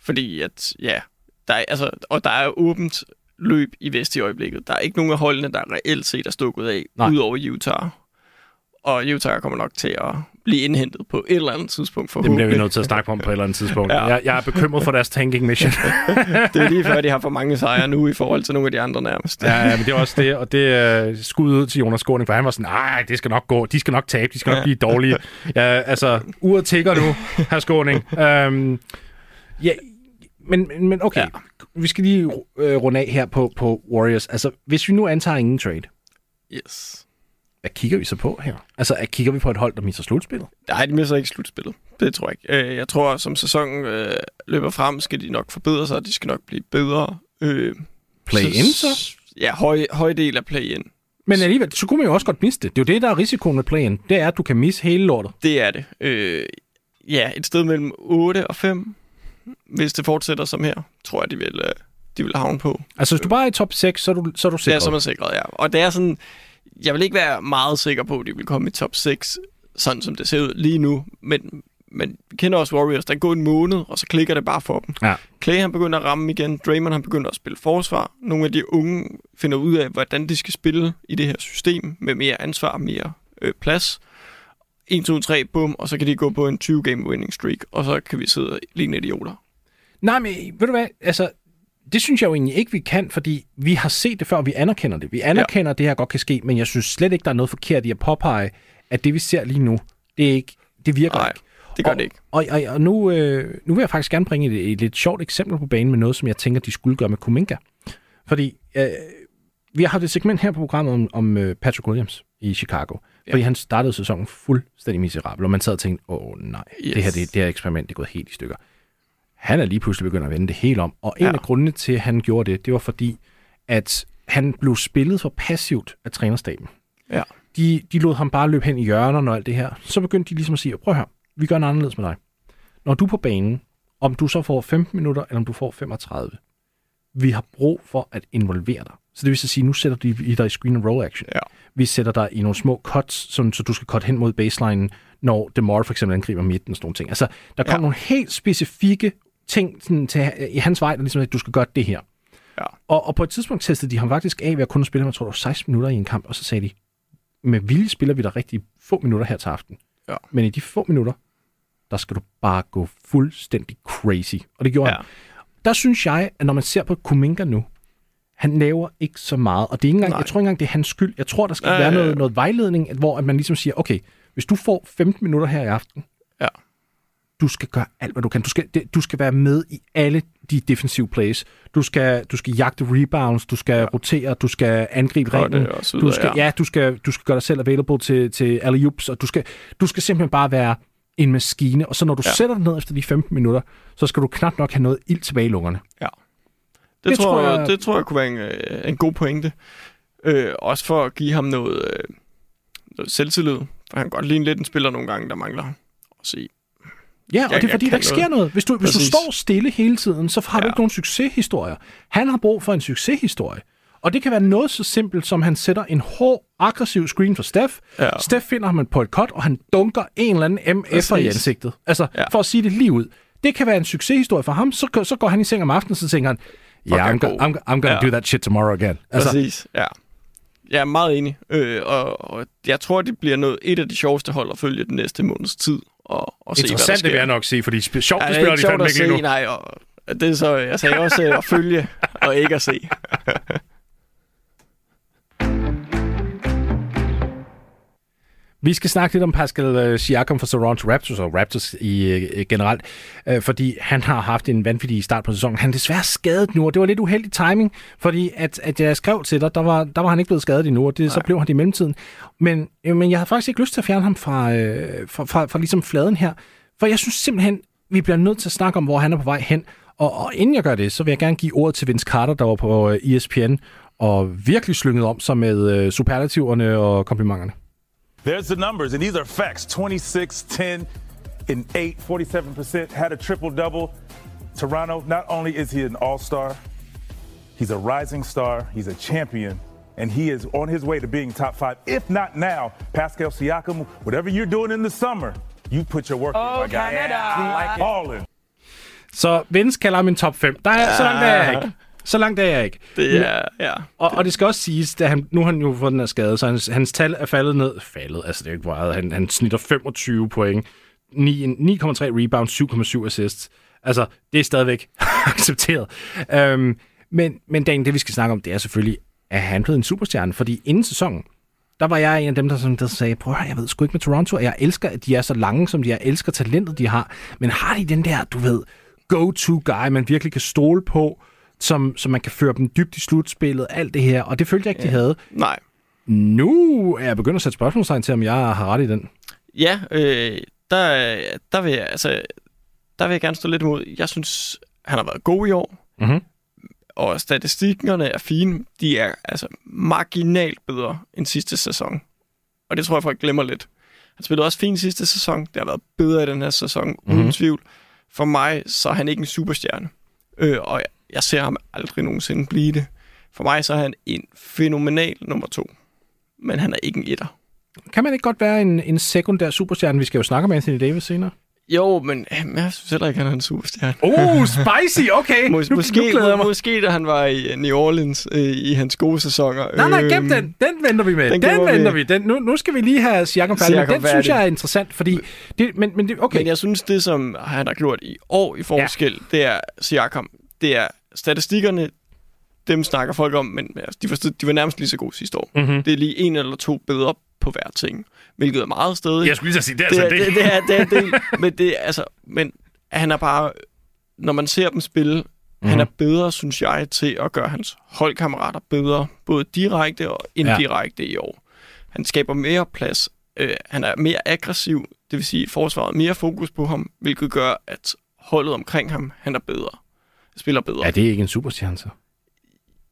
fordi at, ja, der er, altså, og der er åbent løb i vest i øjeblikket. Der er ikke nogen af holdene, der reelt set er stukket af, Nej. udover Utah. Og Utah kommer nok til at blive indhentet på et eller andet tidspunkt for Det bliver vi nødt til at snakke om på et eller andet tidspunkt. ja. jeg, jeg er bekymret for deres tanking mission. det er lige før, de har for mange sejre nu i forhold til nogle af de andre nærmest. ja, ja, men det er også det, og det er uh, skud ud til Jonas Skåning, for han var sådan, nej, det skal nok gå, de skal nok tabe, de skal nok blive dårlige. Ja, altså, uret tigger nu, her Skåning. Um, ja, men, men okay, ja. vi skal lige øh, runde af her på, på Warriors. Altså, hvis vi nu antager ingen trade, yes. hvad kigger vi så på her? Altså, kigger vi på et hold, der misser slutspillet? Nej, de misser ikke slutspillet. Det tror jeg ikke. Øh, jeg tror, som sæsonen øh, løber frem, skal de nok forbedre sig, de skal nok blive bedre. Øh, play-in så? Ja, høj, høj del af play-in. Men alligevel, så kunne man jo også godt miste det. Det er jo det, der er risikoen med play-in. Det er, at du kan misse hele lortet. Det er det. Øh, ja, et sted mellem 8 og 5 hvis det fortsætter som her, tror jeg, de vil, øh, de vil havne på. Altså, hvis du bare er i top 6, så er du, så er du sikret? Ja, så er man sikret, ja. Og det er sådan, jeg vil ikke være meget sikker på, at de vil komme i top 6, sådan som det ser ud lige nu, men, men vi kender også Warriors, der går en måned, og så klikker det bare for dem. Ja. Clay han begynder at ramme igen, Draymond han begynder at spille forsvar, nogle af de unge finder ud af, hvordan de skal spille i det her system, med mere ansvar, mere øh, plads. 1, 2, 3, bum, og så kan de gå på en 20-game winning streak, og så kan vi sidde og ligne idioter. Nej, men ved du hvad, altså, det synes jeg jo egentlig ikke, vi kan, fordi vi har set det før, og vi anerkender det. Vi anerkender, ja. at det her godt kan ske, men jeg synes slet ikke, der er noget forkert i at påpege, at det, vi ser lige nu, det, er ikke, det virker Nej, ikke. det gør og, det ikke. Og, og, og nu, øh, nu vil jeg faktisk gerne bringe et, et lidt sjovt eksempel på banen med noget, som jeg tænker, de skulle gøre med Kuminga. Fordi øh, vi har haft et segment her på programmet om, om øh, Patrick Williams i Chicago. Ja. Fordi han startede sæsonen fuldstændig miserabel, og man sad og tænkte, åh nej, yes. det her det, det her eksperiment det er gået helt i stykker. Han er lige pludselig begyndt at vende det helt om, og en ja. af grundene til, at han gjorde det, det var fordi, at han blev spillet for passivt af trænerstaben. Ja. De, de lod ham bare løbe hen i hjørnerne og alt det her. Så begyndte de ligesom at sige, prøv her, vi gør noget anderledes med dig. Når du er på banen, om du så får 15 minutter, eller om du får 35, vi har brug for at involvere dig. Så det vil så sige, nu sætter de dig i screen and roll action. Ja. Vi sætter dig i nogle små cuts, sådan, så du skal cut hen mod baseline, når DeMar for eksempel angriber midten og sådan nogle ting. Altså, der kommer ja. nogle helt specifikke ting sådan, til, i hans vej, der ligesom at du skal gøre det her. Ja. Og, og på et tidspunkt testede de ham faktisk af ved at kunne spille jeg tror, det var 16 minutter i en kamp, og så sagde de, med vilje spiller vi der rigtig få minutter her til aften. Ja. Men i de få minutter, der skal du bare gå fuldstændig crazy. Og det gjorde ja. han. Der synes jeg, at når man ser på Kuminga nu, han laver ikke så meget, og det er ikke engang, jeg tror ikke engang, det er hans skyld. Jeg tror, der skal ja, være ja, ja. Noget, noget vejledning, hvor at man ligesom siger, okay, hvis du får 15 minutter her i aften, ja. du skal gøre alt, hvad du kan. Du skal, du skal være med i alle de defensive plays. Du skal, du skal jagte rebounds, du skal ja. rotere, du skal angribe ringen. Du skal, ja. ja, du skal, du skal gøre dig selv available til, til alley og du skal, du skal simpelthen bare være en maskine. Og så når du ja. sætter dig ned efter de 15 minutter, så skal du knap nok have noget ild tilbage i lungerne. Ja. Det, det, tror, jeg, det tror jeg kunne være en, øh, en god pointe. Øh, også for at give ham noget, øh, noget selvtillid. For han kan godt ligne lidt en spiller nogle gange, der mangler at sige. Ja, og jeg, det er fordi, der ikke sker noget. noget. Hvis, du, hvis du står stille hele tiden, så har ja. du ikke nogen succeshistorier. Han har brug for en succeshistorie. Og det kan være noget så simpelt, som han sætter en hård, aggressiv screen for Steph. Ja. Steph finder ham på et cut, og han dunker en eller anden MF'er i ansigtet. Altså, ja. for at sige det lige ud. Det kan være en succeshistorie for ham. Så, så går han i seng om aftenen, og så tænker han, yeah, I'm, go, I'm, I'm gonna ja. do that shit tomorrow again. Altså, Præcis, ja. Jeg er meget enig, øh, og, og jeg tror, det bliver noget, et af de sjoveste hold at følge den næste måneds tid. Og, og se, Interessant, det vil jeg nok sige, fordi sjovt, ja, det spiller de fandme ikke lige nu. Nej, og det er så, jeg sagde også at følge, og ikke at se. Vi skal snakke lidt om Pascal øh, Siakam fra Toronto Raptors og Raptors i øh, generelt, øh, fordi han har haft en vanvittig start på sæsonen. Han er desværre skadet nu, og det var lidt uheldig timing, fordi at, at jeg skrev til dig, der var, der var han ikke blevet skadet endnu, og det, så blev han det i mellemtiden. Men, øh, men jeg havde faktisk ikke lyst til at fjerne ham fra, øh, fra, fra, fra ligesom fladen her, for jeg synes simpelthen, vi bliver nødt til at snakke om, hvor han er på vej hen. Og, og inden jeg gør det, så vil jeg gerne give ordet til Vince Carter, der var på øh, ESPN, og virkelig slynget om sig med øh, superlativerne og komplimenterne. There's the numbers, and these are facts 26, 10, and 8, 47%. Had a triple double. Toronto, not only is he an all star, he's a rising star, he's a champion, and he is on his way to being top five. If not now, Pascal Siakam, whatever you're doing in the summer, you put your work oh, in, my guy. Canada. Keep balling. Så Vince kalder ham en top 5. Der er, så langt er jeg ikke. Så langt er jeg ikke. Det er, ja. Og, og det skal også siges, at han, nu har han jo fået den her skade, så hans, hans tal er faldet ned. Faldet, altså det er ikke meget. Han, han snitter 25 point, 9,3 rebounds, 7,7 assists. Altså, det er stadigvæk accepteret. Um, men, men Dan, det vi skal snakke om, det er selvfølgelig, at han blevet en superstjerne, fordi inden sæsonen, der var jeg en af dem, der, sådan, der sagde, prøv at jeg ved sgu ikke med Toronto, jeg elsker, at de er så lange, som de er, jeg elsker talentet, de har, men har de den der, du ved, go-to-guy, man virkelig kan stole på, som, som man kan føre dem dybt i slutspillet, alt det her, og det følte jeg ikke, ja. de havde. Nej. Nu er jeg begyndt at sætte spørgsmålstegn til, om jeg har ret i den. Ja, øh, der, der, vil jeg, altså, der vil jeg gerne stå lidt imod. Jeg synes, han har været god i år, Mhm. og statistikkerne er fine. De er altså marginalt bedre end sidste sæson. Og det tror jeg, folk glemmer lidt. Han spillede også fint sidste sæson. Det har været bedre i den her sæson, mm-hmm. uden tvivl. For mig, så er han ikke en superstjerne. Øh, og jeg, ser ham aldrig nogensinde blive det. For mig, så er han en fænomenal nummer to. Men han er ikke en etter. Kan man ikke godt være en, en sekundær superstjerne? Vi skal jo snakke om Anthony Davis senere. Jo, men øh, jeg synes heller ikke, han er en superstjerne. Oh, spicy, okay. Mås- nu, måske, nu glæder jeg mig. måske da han var i øh, New Orleans øh, i hans gode sæsoner. Nej, nej, gem Øhm, den. Den venter vi med. Den, den gemmer vi. venter vi. Den, nu, nu skal vi lige have Siakam færdig. Den synes færdig. jeg er interessant, fordi... Det, men, men det, okay. Men jeg synes, det som han har gjort i år i forskel, ja. det er Siakam. Det er statistikkerne, dem snakker folk om, men altså, de, var, de var nærmest lige så gode sidste år. Mhm. Det er lige en eller to bedre på hver ting, hvilket er meget stadig. Jeg skulle lige så sige, det er det, altså er, det. det, det, er, det er en del, men det er, altså, men han er bare, når man ser dem spille, Mhm. mm-hmm. han er bedre, synes jeg, til at gøre hans holdkammerater bedre, både direkte og indirekte ja. i år. Han skaber mere plads, øh, han er mere aggressiv, det vil sige forsvaret mere fokus på ham, hvilket gør, at holdet omkring ham, han er bedre. Spiller bedre. Er det ikke en superstjerne, så?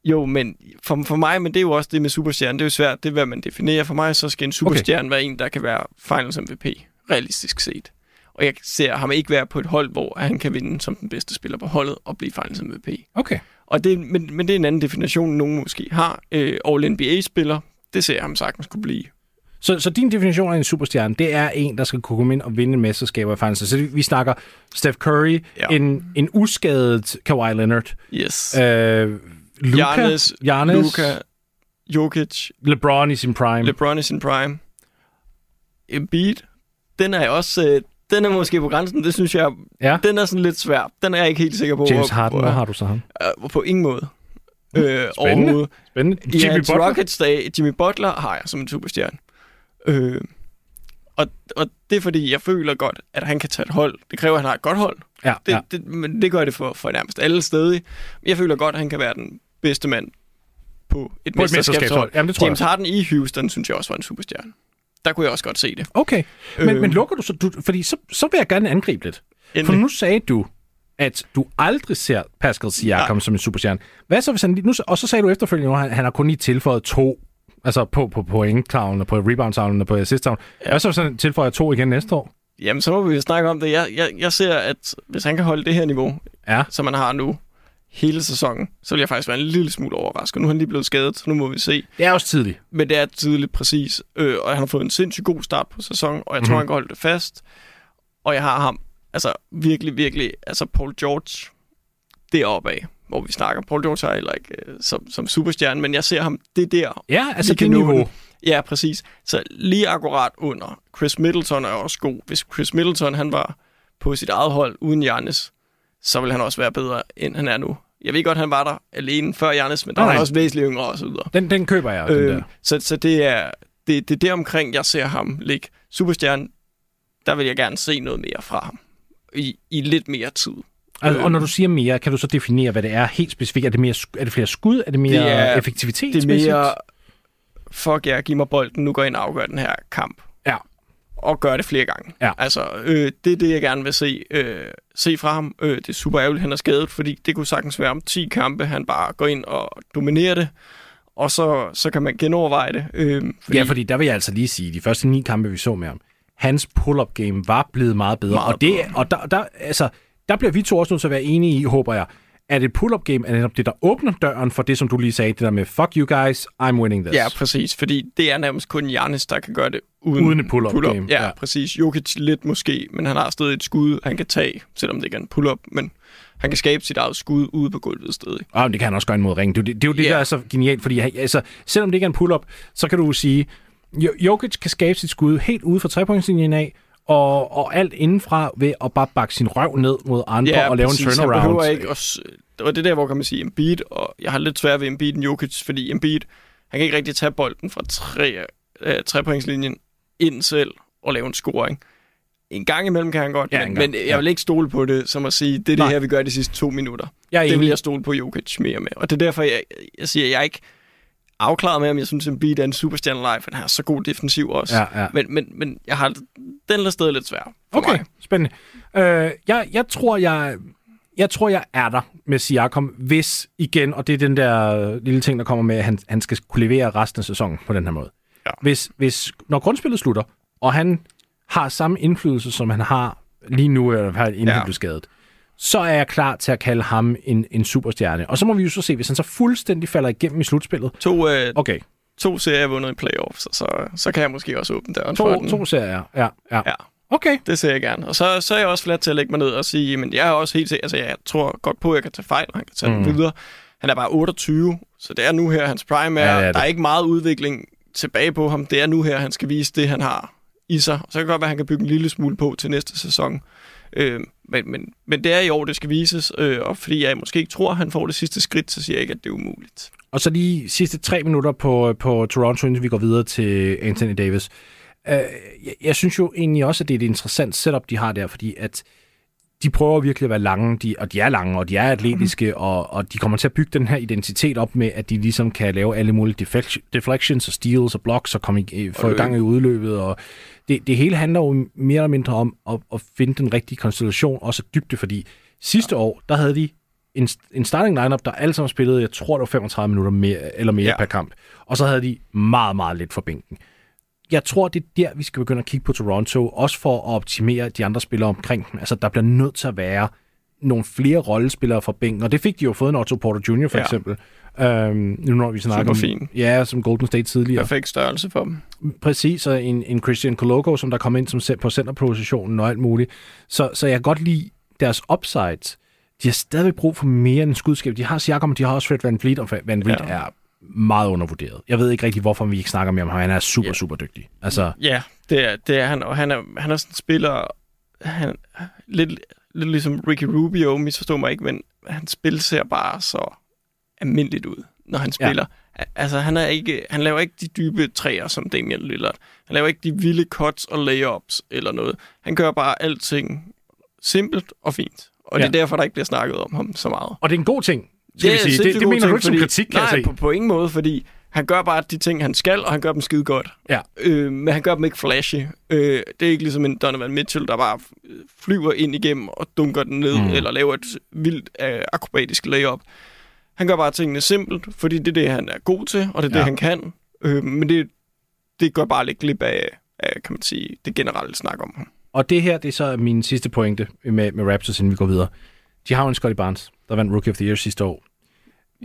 Jo, men for, for mig, men det er jo også det med superstjerne, det er jo svært, det er, hvad man definerer. For mig, så skal en superstjerne okay. være en, der kan være finals MVP, realistisk set. Og jeg ser ham ikke være på et hold, hvor han kan vinde som den bedste spiller på holdet og blive finals MVP. Okay. Og det, men, men det er en anden definition, nogen måske har. Øh, All-NBA-spiller, det ser jeg ham sagtens kunne blive. Så, så din definition af en superstjerne, det er en, der skal kunne komme ind og vinde en mesterskaber i finals. Så vi snakker Steph Curry, Ja. en, en uskadet Kawhi Leonard, Yes. øh, Luka, Giannis, Giannis, Luka, Jokic, LeBron i sin prime. LeBron i sin prime. Embiid, den er også... Øh, den er måske på grænsen, det synes jeg, Ja. den er sådan lidt svær. Den er jeg ikke helt sikker på. James Harden, hvor- har du så ham? Øh, på ingen måde. Øh, Spændende. overhovedet. Spændende. I Jimmy hans Butler? Rockets dag, Jimmy Butler har jeg som en superstjerne. Øh, og, og det er fordi, jeg føler godt, at han kan tage et hold. Det kræver, at han har et godt hold. Ja, Det, ja. det, men det gør det for, for nærmest alle steder. Jeg føler godt, at han kan være den bedste mand på et, På et mesterskabshold. Jamen, det tror jeg James også. Harden i Houston, synes jeg også var en superstjerne. Der kunne jeg også godt se det. Okay, men, Øh. men lukker du så... Du, fordi så, så vil jeg gerne angribe lidt. For Endelig. nu sagde du, at du aldrig ser Pascal Siakam Nej. som en superstjerne. Hvad så, hvis han... Nu, og så sagde du efterfølgende, at han, han har kun lige tilføjet to Altså på, på point-tavlen, og på rebound-tavlen, og på assist-tavlen. Ja. Hvad så, han tilføjer to igen næste år? Jamen, så må vi snakke om det. Jeg, jeg, jeg ser, at hvis han kan holde det her niveau, Ja. som han har nu, hele sæsonen, så vil jeg faktisk være en lille smule overrasket. Nu er han lige blevet skadet, så nu må vi se. Det er også tidligt. Men det er tidligt præcis, øh, og han har fået en sindssygt god start på sæsonen, og jeg tror, Mhm. han kan holde det fast. Og jeg har ham, altså virkelig, virkelig, altså Paul George deroppe af, hvor vi snakker. Paul George er heller ikke øh, som, som superstjerne, men jeg ser ham, det er der. Ja, altså det niveau. den. Ja, præcis. Så lige akkurat under. Chris Middleton er også god. Hvis Chris Middleton han var på sit eget hold uden Giannis, så vil han også være bedre, end han er nu. Jeg ved godt, han var der alene før Giannis, men der var han også væsentligt yngre og så videre. Den, den køber jeg, øh, den der. så, så det er det, det er omkring, jeg ser ham ligge. Superstjerne, der vil jeg gerne se noget mere fra ham. I, i lidt mere tid. Altså, og når du siger mere, kan du så definere, hvad det er helt specifikt? Er det, mere, er det flere skud? Er det mere Det er- effektivitet? Det er mere, fuck ja, giv mig bolden, nu går jeg ind og afgør den her kamp. Ja. Og gør det flere gange. Ja. Altså, øh, det er det, jeg gerne vil se, øh, se fra ham. Øh, det er super ærgerligt, han er skadet, fordi det kunne sagtens være om 10 kampe, han bare går ind og dominerer det, og så, så kan man genoverveje det. Øh, Fordi... Ja, fordi der vil jeg altså lige sige, de første ni kampe, vi så med ham, hans pull-up game var blevet meget bedre. Meget og det, bedre. og der, der, altså, der bliver vi to også nødt til at være enige i, håber jeg, at et pull-up game er netop det, der åbner døren for det, som du lige sagde, det der med, fuck you guys, I'm winning this. Ja, præcis, fordi det er nærmest kun Giannis, der kan gøre det uden, Uden et pull-up game, Ja, ja. præcis. Jokic lidt måske, men han har stadig et skud, han kan tage, selvom det ikke er en pull-up, men han kan skabe sit eget skud ude på gulvet stadig. Og Ah, det kan han også gøre imod ringen. Det, det, det er jo det, Ja. der er så genialt, fordi altså, selvom det ikke er en pull-up, så kan du sige, Jo- Jokic kan skabe sit skud helt ude fra trepointslinjen af, og, og alt indenfra ved at bare bakke sin røv ned mod andre og lave en Han turnaround. behøver ikke at, s- det var det der, hvor kan man sige Embiid, og jeg har lidt svært ved Embiid Jokic, fordi Embiid, han kan ikke rigtig tage bolden fra tre, øh, trepointslinjen ind selv og lave en scoring. En gang imellem kan han godt, Ja, ja, en men, men ja. jeg vil ikke stole på det, som at sige, det er det Nej. her, vi gør de sidste to minutter. Jeg Det vil jeg stole på Jokic mere med. Og det er derfor, jeg, jeg siger, at jeg er ikke afklaret med, om jeg synes, Embiid er en superstjerne live, for han har så god defensiv også. Ja, ja. Men, men, men jeg har den er stadig lidt svær for Okay, mig. spændende. Øh, jeg, jeg tror, jeg... Jeg tror, jeg er der med Siakam, hvis igen, og det er den der lille ting, der kommer med, at han, han skal kunne levere resten af sæsonen på den her måde. Ja. Hvis, hvis, når grundspillet slutter, og han har samme indflydelse, som han har lige nu, eller inden ja. han blev skadet, så er jeg klar til at kalde ham en, en superstjerne. Og så må vi jo så se, hvis han så fuldstændig falder igennem i slutspillet. To, øh, Okay, to serier vundet i playoffs, så, så kan jeg måske også åbne døren for to, den. to serier. Ja, ja. Ja, Okay. det ser jeg gerne. Og så, så er jeg også flat til at lægge mig ned og sige, men jeg er også helt altså jeg tror godt på, at jeg kan tage fejl, og han kan tage mm. den videre. Han er bare 28, så det er nu her, hans prime er. Ja, det. Der er ikke meget udvikling tilbage på ham. Det er nu her, han skal vise det, han har i sig. Så kan det godt være, at han kan bygge en lille smule på til næste sæson. Øh, men, men, men det er i år, det skal vises, øh, og fordi jeg måske ikke tror, at han får det sidste skridt, så siger jeg ikke, at det er umuligt. Og så lige sidste tre minutter på, på Toronto, inden vi går videre til Anthony Davis. Øh, jeg, jeg synes jo egentlig også, at det er et interessant setup, de har der, fordi at de prøver virkelig at være lange, de, og de er lange, og de er atletiske, Mhm. og, og de kommer til at bygge den her identitet op med, at de ligesom kan lave alle mulige deflection, deflections og steals og blocks og komme i, få i gang i udløbet. Og det, det hele handler jo mere eller mindre om at, at finde den rigtige konstellation, også dybde, fordi sidste år, der havde de en, en starting lineup, der alle sammen spillede, jeg tror det var 35 minutter mere, eller mere ja. Ja. per kamp. Og så havde de meget, meget lidt for bænken. Jeg tror, det er der, vi skal begynde at kigge på Toronto, også for at optimere de andre spillere omkring dem. Altså, der bliver nødt til at være nogle flere rollespillere fra bænken, og det fik de jo fået en Otto Porter Jr. for ja. Eksempel. Øhm, nu når vi snakker Super om... fin. Ja, som Golden State tidligere. Perfekt størrelse for dem. Præcis, og en, en Christian Coloco, som der kom ind som på centerpositionen og alt muligt. Så, så jeg kan godt lide deres upsides. De har stadig brug for mere end skudskab. De har Siakam, de har også Fred Van Vliet, og Van Vliet. Ja. er meget undervurderet. Jeg ved ikke rigtig, hvorfor vi ikke snakker mere om ham. Han er super, Ja. super dygtig. Altså, Ja, det er, det er han, og han er, han er sådan en spiller, han, lidt, lidt ligesom Ricky Rubio, misforstår mig ikke, men hans spil ser bare så almindeligt ud, når han spiller. Ja. Altså, han, er ikke, han laver ikke de dybe træer som Damian Lillard. Han laver ikke de vilde cuts og layups eller noget. Han gør bare alting simpelt og fint. Og Ja. det er derfor, der ikke bliver snakket om ham så meget. og det er en god ting, skal vi er sige. Det, det mener du ting, ikke som fordi- kritik, kan nej, jeg se. På, på ingen måde, fordi han gør bare de ting, han skal, og han gør dem skide godt. Ja. Øh, men han gør dem ikke flashy. Øh, det er ikke ligesom en Donovan Mitchell, der bare flyver ind igennem og dunker den ned, Mm. eller laver et vildt øh, akrobatisk layup. Han gør bare tingene simpelt, fordi det er det, han er god til, og det er det, Ja. han kan. Øh, men det, det gør bare lidt glip af, af, kan man sige, det generelle snak om ham. Og det her, det er så min sidste pointe med, med Raptors, inden vi går videre. De har jo en Scotty Barnes, der vandt Rookie of the Year sidste år.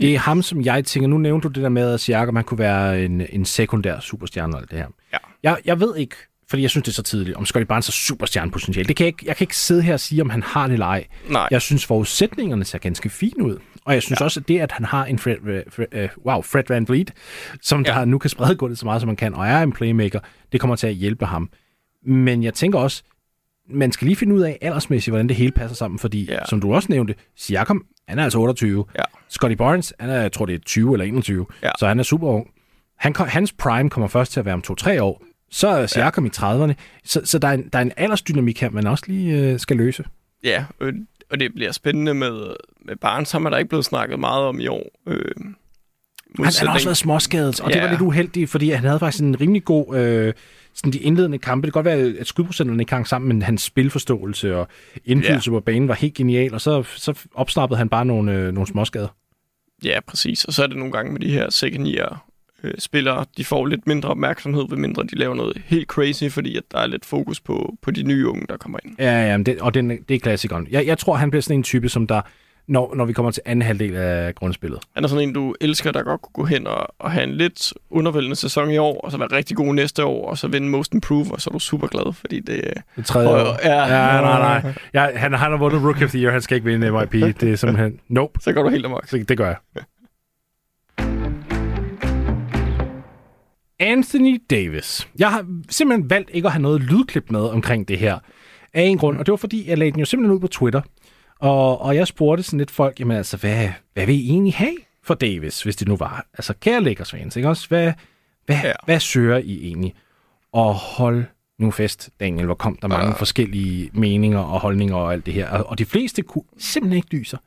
Det er ham, som jeg tænker, nu nævnte du det der med, at Siakam man kunne være en, en sekundær superstjerne og alt det her. Ja. Jeg, jeg ved ikke, fordi jeg synes, det er så tidligt, om Scotty Barnes er superstjernepotentiale. Det kan jeg, ikke, jeg kan ikke sidde her og sige, om han har det eller ej. Nej. Jeg synes, forudsætningerne ser ganske fine ud. Og jeg synes ja. også, at det, at han har en Fred, Fred, uh, wow, Fred Van Vliet, som. Ja. der nu kan sprede gulvet så meget, som man kan, og er en playmaker, det kommer til at hjælpe ham. Men jeg tænker også, man skal lige finde ud af aldersmæssigt, hvordan det hele passer sammen, fordi, ja. Som du også nævnte, Siakam, han er altså 28. Ja. Scotty Barnes, han er, jeg tror det er 20 eller 21, Ja. så han er super ung. Han, hans prime kommer først til at være om to-tre år. Så er Siakam ja. i 30'erne. Så, så der, er en, der er en aldersdynamik her, man også lige øh, skal løse. Ja, øh, og det bliver spændende med, med Barnes. Ham er der ikke blevet snakket meget om i år. Øh, han, han har også været småskadet, og ja. det var lidt uheldigt, fordi han havde faktisk en rimelig god... Øh, sådan de indledende kampe. Det kan godt være, at skudprocenterne ikke hang sammen, men hans spilforståelse og indflydelse ja. på banen var helt genial, og så, så opsnappede han bare nogle, øh, nogle småskader. Ja, præcis. Og så er det nogle gange med de her second year øh, spillere, de får lidt mindre opmærksomhed, ved mindre de laver noget helt crazy, fordi at der er lidt fokus på, på de nye unge, der kommer ind. Ja, ja det, og det, det er klassikeren. Jeg, jeg tror, han bliver sådan en type, som der når, når vi kommer til anden halvdel af grundspillet. Han er sådan en, du elsker, der godt kunne gå hen og, og have en lidt undervældende sæson i år, og så være rigtig god næste år, og så vinde Most Improve, og så er du super glad, fordi det... Det tredje år. Ja, ja, nej, nej. Ja, han, han har vundet Rookie of the Year, han skal ikke vinde MIP. Det er simpelthen... Nope. Så går du helt amok. Så det gør jeg. Anthony Davis. Jeg har simpelthen valgt ikke at have noget lydklip med omkring det her af en grund, og det var fordi, jeg lagde den jo simpelthen ud på Twitter, og, og jeg spurgte sådan lidt folk, jamen altså, hvad, hvad vil I egentlig have for Davis, hvis det nu var? Altså, kære Lakers fans, ikke også? Hvad, hvad, ja. hvad søger I egentlig? Og hold nu fest, Daniel, hvor kom der mange ja. forskellige meninger og holdninger og alt det her. Og, og de fleste kunne simpelthen ikke dyse.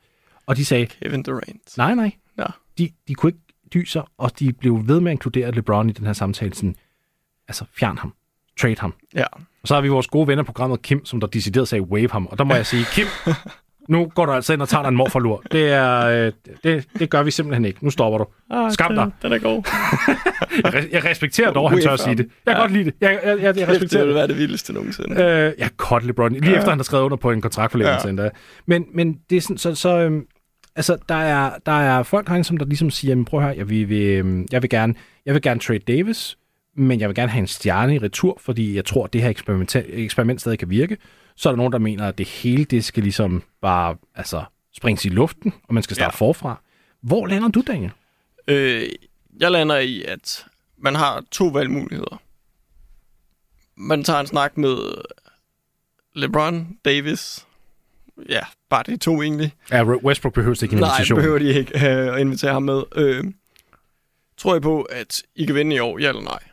Og de sagde... Kevin Durant. Nej, nej. Ja. De, de kunne ikke dyse, og de blev ved med at inkludere LeBron i den her samtale. Sådan, altså, fjern ham. Trade ham. Ja. Og så har vi vores gode venner programmet Kim, som der decideret sagde wave ham. Og der må jeg sige, Kim, nu går du altså ind og tager dig en morfarlur. Det, er, øh, det, det gør vi simpelthen ikke. Nu stopper du. Ah, Skam dig. Den er god. jeg, jeg respekterer dog, han tør at sige det. Jeg kan ja. godt lide det. Jeg, jeg, jeg, jeg respekterer det. vil være det vildeste nogensinde. Øh, jeg kan godt LeBron. Lige ja. efter han har skrevet under på en kontraktforlængelse ja. endda. Men, men det er sådan, så, så øhm, altså, der er, der er folk herinde, som der ligesom siger, jamen, prøv høre, jeg vil, vil, øhm, jeg vil, gerne, jeg vil gerne trade Davis, men jeg vil gerne have en stjerne i retur, fordi jeg tror, at det her eksperiment, eksperiment stadig kan virke. Så er der nogen, der mener, at det hele det skal ligesom bare altså, springes i luften, og man skal starte ja. forfra. Hvor lander du, Daniel? Øh, jeg lander i, at man har to valgmuligheder. Man tager en snak med LeBron, Davis, ja, bare de to egentlig. Ja, Westbrook behøver ikke en invitation. Nej, behøver de ikke øh, at invitere ham med. Øh, tror jeg på, at I kan vinde i år, ja eller nej,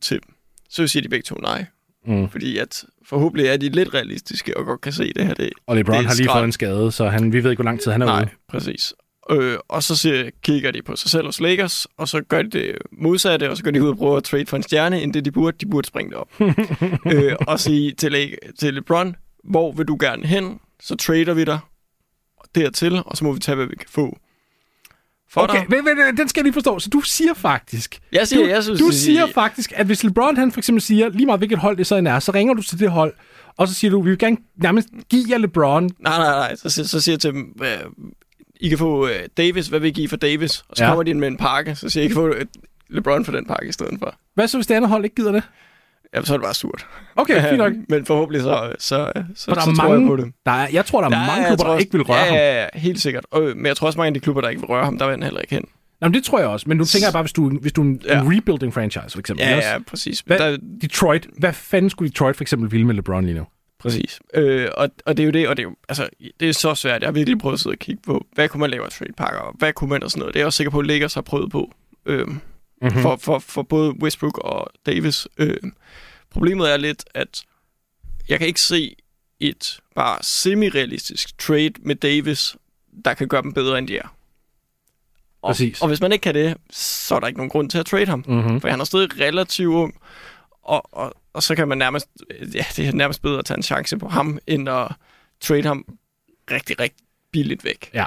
til Så siger de begge to nej. Mm. Fordi at forhåbentlig er de lidt realistiske og godt kan se det her. Det, og LeBron det har lige fået en skade, så han, vi ved ikke, hvor lang tid han er Nej, ude. præcis. Øh, og så ser, kigger de på sig selv hos Lakers, og så gør de det modsatte, og så går de ud og prøver at trade for en stjerne, end det de burde. De burde springe det op. øh, og sige til, Le- til LeBron, hvor vil du gerne hen? Så trader vi dig dertil, og så må vi tage, hvad vi kan få for okay, dig. Men, men, den skal jeg lige forstå. Så du siger faktisk... Jeg siger, du, jeg synes, du siger faktisk, at hvis LeBron han for eksempel siger, lige meget hvilket hold det så er, så ringer du til det hold, og så siger du, vi vil gerne nærmest give jer LeBron. Nej, nej, nej. Så, så, siger jeg til dem, I kan få uh, Davis. Hvad vil I give for Davis? Og så ja. kommer de med en pakke. Så siger jeg, I kan få uh, LeBron for den pakke i stedet for. Hvad så, hvis det andet hold ikke gider det? Ja, så er det bare surt. Okay, fint nok. Men forhåbentlig så, så, så, der er så mange, tror jeg på det. Der er, jeg tror, der er ja, mange klubber, der ikke vil røre ja, ham. Ja, ja, helt sikkert. Og, men jeg tror også, mange af de klubber, der ikke vil røre ham, der vil han heller ikke hen. Jamen, det tror jeg også. Men nu tænker jeg bare, hvis du, hvis du er en, ja. en rebuilding franchise, for eksempel. Ja, ja, præcis. Hvad, der... Detroit. Hvad fanden skulle Detroit for eksempel ville med LeBron lige nu? Præcis. Øh, og, og det er jo det, og det er jo, altså, det er så svært. Jeg har virkelig prøvet at sidde og kigge på, hvad kunne man lave af trade pakker, og hvad kunne man og sådan noget. Det er jeg også sikker på, at Lakers har prøvet på. Øh, mm-hmm. for, for, for både Westbrook og Davis. Øh, problemet er lidt, at jeg kan ikke se et bare semi-realistisk trade med Davis, der kan gøre dem bedre, end de er. Og, Præcis. og hvis man ikke kan det, så er der ikke nogen grund til at trade ham. Mm-hmm. For han er stadig relativt ung, og, og, og så kan man nærmest, ja, det er nærmest bedre at tage en chance på ham, end at trade ham rigtig, rigtig billigt væk. Ja.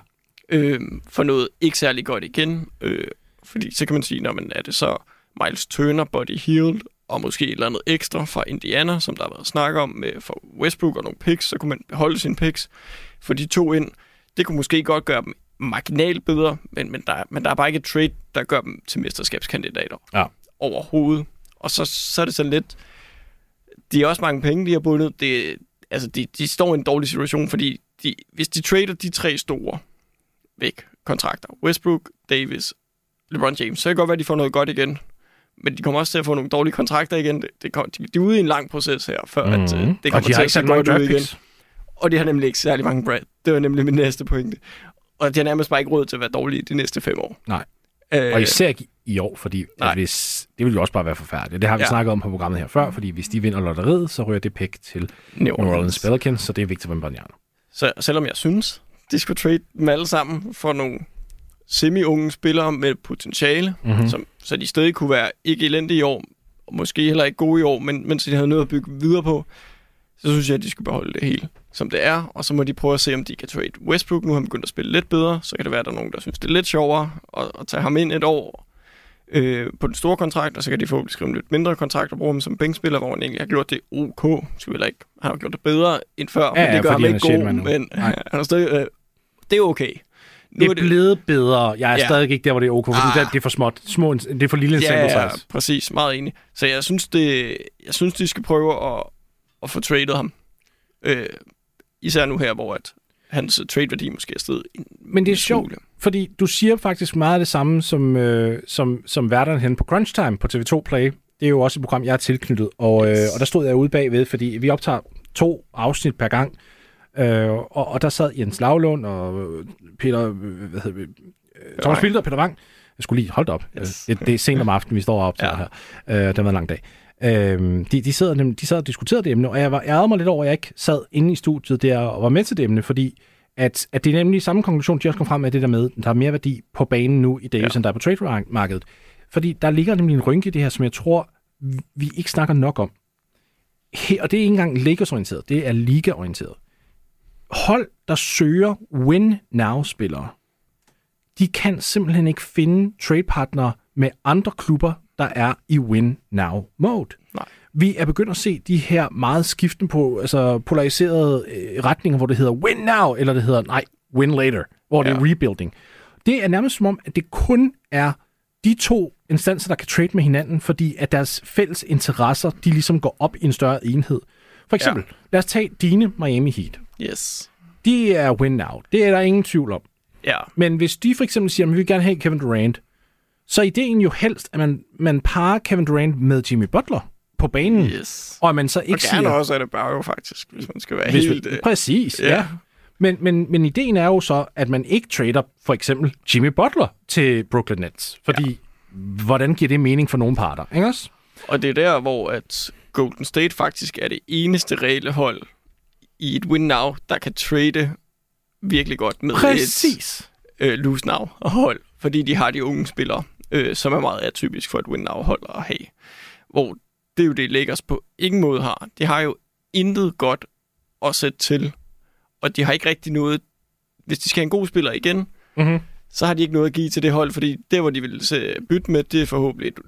Øh, for noget ikke særlig godt igen. Øh, fordi så kan man sige, når man er det så Miles Turner, Body Healed, og måske et eller andet ekstra fra Indiana, som der har været snak om med for Westbrook og nogle picks, så kunne man beholde sine picks for de to ind. Det kunne måske godt gøre dem marginalt bedre, men, men, der, men der er bare ikke et trade, der gør dem til mesterskabskandidater ja. overhovedet. Og så, så er det sådan lidt... De er også mange penge, de har bundet. Det, altså, de, de står i en dårlig situation, fordi de, hvis de trader de tre store væk kontrakter, Westbrook, Davis, LeBron James, så kan det godt være, at de får noget godt igen. Men de kommer også til at få nogle dårlige kontrakter igen. Det, det kom, de, de er ude i en lang proces her, før mm-hmm. at, uh, det kommer de til at se godt ud igen. Og de har nemlig ikke særlig mange brand. Det var nemlig min næste pointe. Og de har nærmest bare ikke råd til at være dårlige de næste fem år. Nej. Øh, og især, i år, fordi at hvis, det vil jo også bare være forfærdeligt. Det har vi ja. snakket om på programmet her før, fordi hvis de vinder lotteriet, så ryger det pæk til New Orleans, New Orleans Pelicans, så det er Victor Wembanyama. Så selvom jeg synes, de skulle trade dem alle sammen for nogle semi-unge spillere med potentiale, mm-hmm. som, så de stadig kunne være ikke elendige i år, og måske heller ikke gode i år, men, men så de havde noget at bygge videre på, så synes jeg, at de skulle beholde det hele, som det er, og så må de prøve at se, om de kan trade Westbrook. Nu har han begyndt at spille lidt bedre, så kan det være, at der er nogen, der synes, det er lidt sjovere at, at tage ham ind et år øh, på den store kontrakt, og så kan de få skrive en lidt mindre kontrakt og bruge ham som bænkspiller, hvor han egentlig har gjort det ok. Skal vi ikke, han har gjort det bedre end før, ja, men det gør ham ikke god, men han er stadig, øh, det er okay. Nu det er, det blevet bedre. Jeg er ja. stadig ikke der, hvor det er ok, fordi ah. det er for småt. Små, det er for lille en ja, sample size. Ja, præcis. Meget enig. Så jeg synes, det, jeg synes de skal prøve at, at få traded ham. Øh, især nu her, hvor at hans trade-værdi måske er stedet Men det er sjovt, fordi du siger faktisk meget af det samme, som, øh, som, som værterne hen på Crunch Time på TV2 Play. Det er jo også et program, jeg er tilknyttet, og, yes. øh, og der stod jeg ude bagved, fordi vi optager to afsnit per gang, øh, og, og der sad Jens Lavlund og Peter, hvad hedder det, Thomas Bilder og Peter Wang. Jeg skulle lige, holde op. Yes. Det, det er sent om aftenen, vi står og optager ja. her. Øh, det var en lang dag. Øh, de, de, sad, de sad og diskuterede det emne, og jeg var ærget mig lidt over, at jeg ikke sad inde i studiet der og var med til det emne, fordi at, at det er nemlig samme konklusion, de også kom frem med, det der med, at der er mere værdi på banen nu i Davis, ja. end der er på trade-markedet. Fordi der ligger nemlig en rynke i det her, som jeg tror, vi ikke snakker nok om. He, og det er ikke engang Lakers-orienteret, det er liga-orienteret. Hold, der søger win-now-spillere, de kan simpelthen ikke finde trade-partnere med andre klubber, der er i win-now-mode. Nej. Vi er begyndt at se de her meget skiftende på, altså polariserede øh, retninger, hvor det hedder win now, eller det hedder nej, win later, hvor ja. det er rebuilding. Det er nærmest som om, at det kun er de to instanser, der kan trade med hinanden, fordi at deres fælles interesser, de ligesom går op i en større enhed. For eksempel, ja. lad os tage dine Miami Heat. Yes. De er win now. Det er der ingen tvivl om. Ja. Men hvis de for eksempel siger, at vi vil gerne have Kevin Durant, så er ideen jo helst, at man, man parer Kevin Durant med Jimmy Butler på banen. Yes. Og man så ikke og siger... Og også er det bare jo faktisk, hvis man skal være hvis helt... Vi, præcis, ja. ja. Men, men, men ideen er jo så, at man ikke trader for eksempel Jimmy Butler til Brooklyn Nets. Fordi, ja. hvordan giver det mening for nogle parter, ikke også? Og det er der, hvor at Golden State faktisk er det eneste reelle hold i et win-now, der kan trade virkelig godt med Præcis. et øh, lose-now hold. Fordi de har de unge spillere, øh, som er meget atypisk for et win-now hold at have. Hvor det er jo det, Lakers på ingen måde har. De har jo intet godt at sætte til, og de har ikke rigtig noget... Hvis de skal have en god spiller igen, mm-hmm. så har de ikke noget at give til det hold, fordi det, hvor de vil se, bytte med, det er forhåbentlig et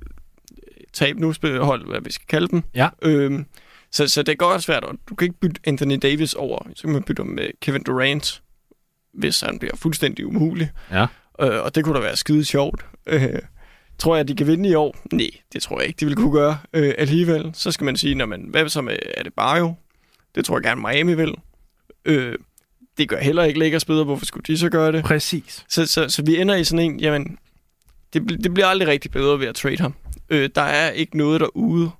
tab nu hold, hvad vi skal kalde dem. Ja. Øhm, så, så det er godt svært, og du kan ikke bytte Anthony Davis over. Så kan man bytte med Kevin Durant, hvis han bliver fuldstændig umulig. Ja. Øh, og det kunne da være skide sjovt. Øh, Tror jeg, at de kan vinde i år? Nej, det tror jeg ikke, de vil kunne gøre øh, alligevel. Så skal man sige, når man, hvad så med, er det Barrio? Det tror jeg gerne Miami vil. Øh, det gør heller ikke Lakers bedre. Hvorfor skulle de så gøre det? Præcis. Så, så, så vi ender i sådan en, jamen, det, det bliver aldrig rigtig bedre ved at trade ham. Øh, der er ikke noget derude,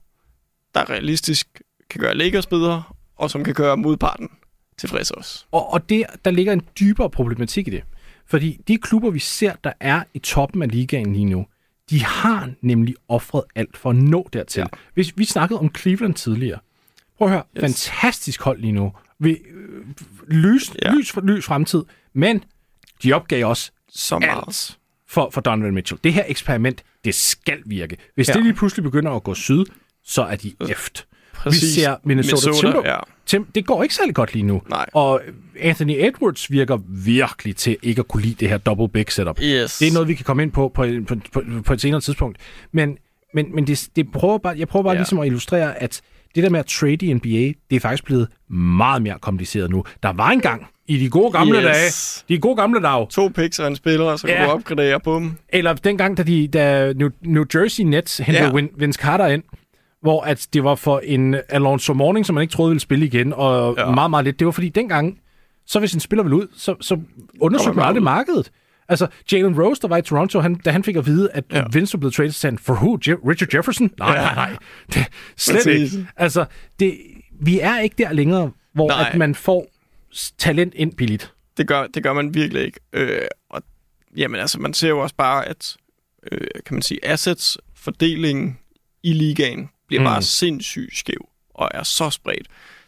der realistisk kan gøre Lakers bedre, og som kan gøre modparten tilfreds også. Og, og det, der ligger en dybere problematik i det. Fordi de klubber, vi ser, der er i toppen af ligaen lige nu, de har nemlig offret alt for at nå dertil. Ja. Hvis vi snakkede om Cleveland tidligere. Prøv at høre, yes. fantastisk hold lige nu. Vi, øh, lys, ja. lys, for, lys fremtid, men de opgav også så meget for, for Donovan Mitchell. Det her eksperiment, det skal virke. Hvis ja. det lige pludselig begynder at gå syd, så er de eft. Præcis. Vi ser Minnesota, Minnesota Timber. Ja. Tim, det går ikke særlig godt lige nu. Nej. Og Anthony Edwards virker virkelig til ikke at kunne lide det her double big setup. Yes. Det er noget, vi kan komme ind på på, på, på, på et senere tidspunkt. Men, men, men det, det prøver bare, jeg prøver bare ja. ligesom at illustrere, at det der med at trade i NBA, det er faktisk blevet meget mere kompliceret nu. Der var engang i de gode gamle yes. dage. De gode gamle dage. To picks og en spiller, så ja. kan du opgradere på dem. Eller dengang, da, de, da New, New Jersey Nets hentede ja. Vince Carter ind, hvor at det var for en Alonso Morning, som man ikke troede ville spille igen, og ja. meget, meget lidt. Det var fordi dengang, så hvis en spiller ville ud, så, så undersøgte man aldrig markedet. Altså, Jalen Rose, der var i Toronto, han, da han fik at vide, at ja. Vince blevet traded, sagde for who? Je- Richard Jefferson? Nej, ja. nej, nej. Det, slet Præcis. ikke. Altså, det, vi er ikke der længere, hvor at man får talent ind billigt. Det gør, det gør man virkelig ikke. Øh, og jamen, altså, man ser jo også bare, at øh, kan man sige, assets, fordelingen i ligaen bliver mm. bare sindssygt skæv og er så spredt.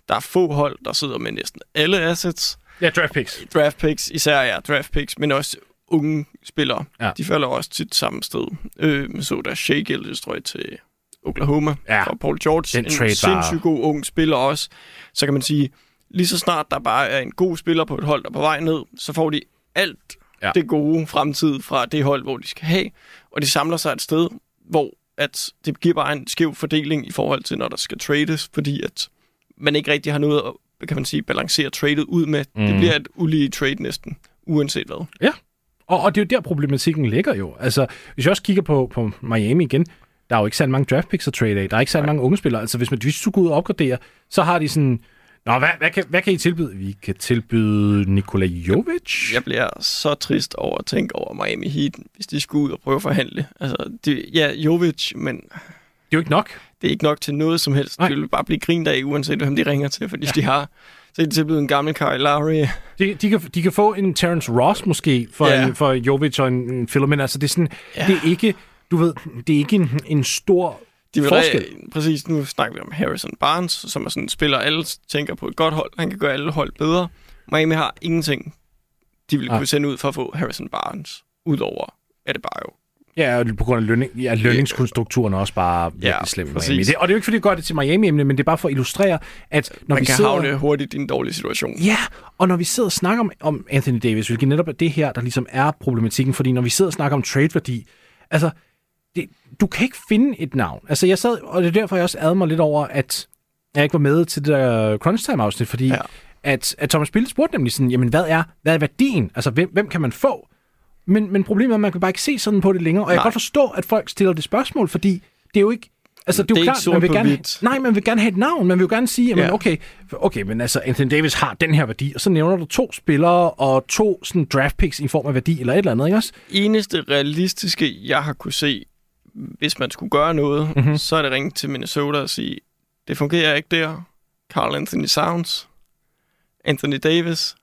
Der er få hold, der sidder med næsten alle assets. Ja, draft picks. Draft picks, især ja, draft picks, men også unge spillere. Ja. De falder også tit samme sted. Øh, så der Shea Gildes, tror jeg, til Oklahoma ja. og Paul George. Den en sindssygt bare... god ung spiller også. Så kan man sige, lige så snart der bare er en god spiller på et hold, der er på vej ned, så får de alt ja. det gode fremtid fra det hold, hvor de skal have. Og de samler sig et sted, hvor at det giver bare en skæv fordeling i forhold til, når der skal trades, fordi at man ikke rigtig har noget at kan man sige, balancere tradet ud med. Mm. Det bliver et ulige trade næsten, uanset hvad. Ja, og, og det er jo der, problematikken ligger jo. Altså, hvis jeg også kigger på, på Miami igen, der er jo ikke særlig mange draft picks at trade af. Der er ikke særlig mange unge spillere. Altså, hvis man hvis du går ud og opgraderer, så har de sådan... Nå, hvad, hvad, kan, hvad kan I tilbyde? Vi kan tilbyde Nikola Jovic. Jeg bliver så trist over at tænke over Miami Heat, hvis de skulle ud og prøve at forhandle. Altså, det, ja, Jovic, men... Det er jo ikke nok. Det er ikke nok til noget som helst. Nej. Det vil bare blive grint af, uanset hvem de ringer til, fordi ja. de har så de tilbyde en gammel Kyle Lowry. De, de, kan, de kan få en Terence Ross måske for, ja. en, for Jovic og en, en Philomena. Altså, det er sådan, ja. det er ikke, du ved, det er ikke en, en stor de vil forskel. Re- præcis, nu snakker vi om Harrison Barnes, som er sådan en spiller, alle tænker på et godt hold. Han kan gøre alle hold bedre. Miami har ingenting, de vil kunne sende ud for at få Harrison Barnes. Udover er det bare jo Ja, og på grund af lønning, ja, lønningskonstrukturen er også bare virkelig ja, slem i Miami. Det, og det er jo ikke, fordi det gør det til Miami, men det er bare for at illustrere, at når Man vi kan sidder... havne hurtigt i en dårlig situation. Ja, og når vi sidder og snakker om, om Anthony Davis, hvilket netop er det her, der ligesom er problematikken, fordi når vi sidder og snakker om trade-værdi, altså, det, du kan ikke finde et navn. Altså, jeg sad, og det er derfor, jeg også ad mig lidt over, at jeg ikke var med til det der crunch time afsnit, fordi ja. at, at Thomas Bille spurgte nemlig sådan, jamen, hvad er, hvad er værdien? Altså, hvem, hvem kan man få? Men, men problemet er, at man kan bare ikke se sådan på det længere. Og Nej. jeg kan godt forstå, at folk stiller det spørgsmål, fordi det er jo ikke... Altså, det er jo klart, man vil gerne, have, nej, man vil gerne have et navn. Man vil jo gerne sige, jamen, ja. okay, okay, men altså, Anthony Davis har den her værdi, og så nævner du to spillere og to sådan, draft picks i form af værdi, eller et eller andet, ikke også? Eneste realistiske, jeg har kunne se, hvis man skulle gøre noget, mm-hmm. så er det ringe til Minnesota og sige, det fungerer ikke der. Carl Anthony Sounds, Anthony Davis,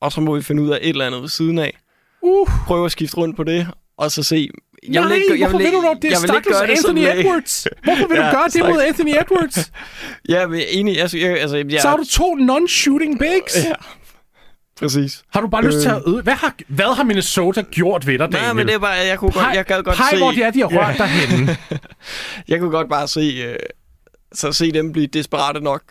og så må vi finde ud af et eller andet ved siden af uh. prøve at skifte rundt på det, og så se... Jeg Nej, vil ikke, jeg hvorfor vil, vil du dog det? Jeg vil ikke gøre det Anthony sådan, Edwards. Hvorfor vil ja, du gøre det mod Anthony Edwards? ja, men enig. Altså, jeg, altså, jeg, så har du to non-shooting bigs. Ja. Præcis. Har du bare lyst til at øde? Hvad har, hvad har Minnesota gjort ved dig, Daniel? Nej, men det er bare, jeg kunne godt, jeg gad godt Pej, se... hvor de er, de har rørt dig henne. jeg kunne godt bare se, uh, så se dem blive desperate nok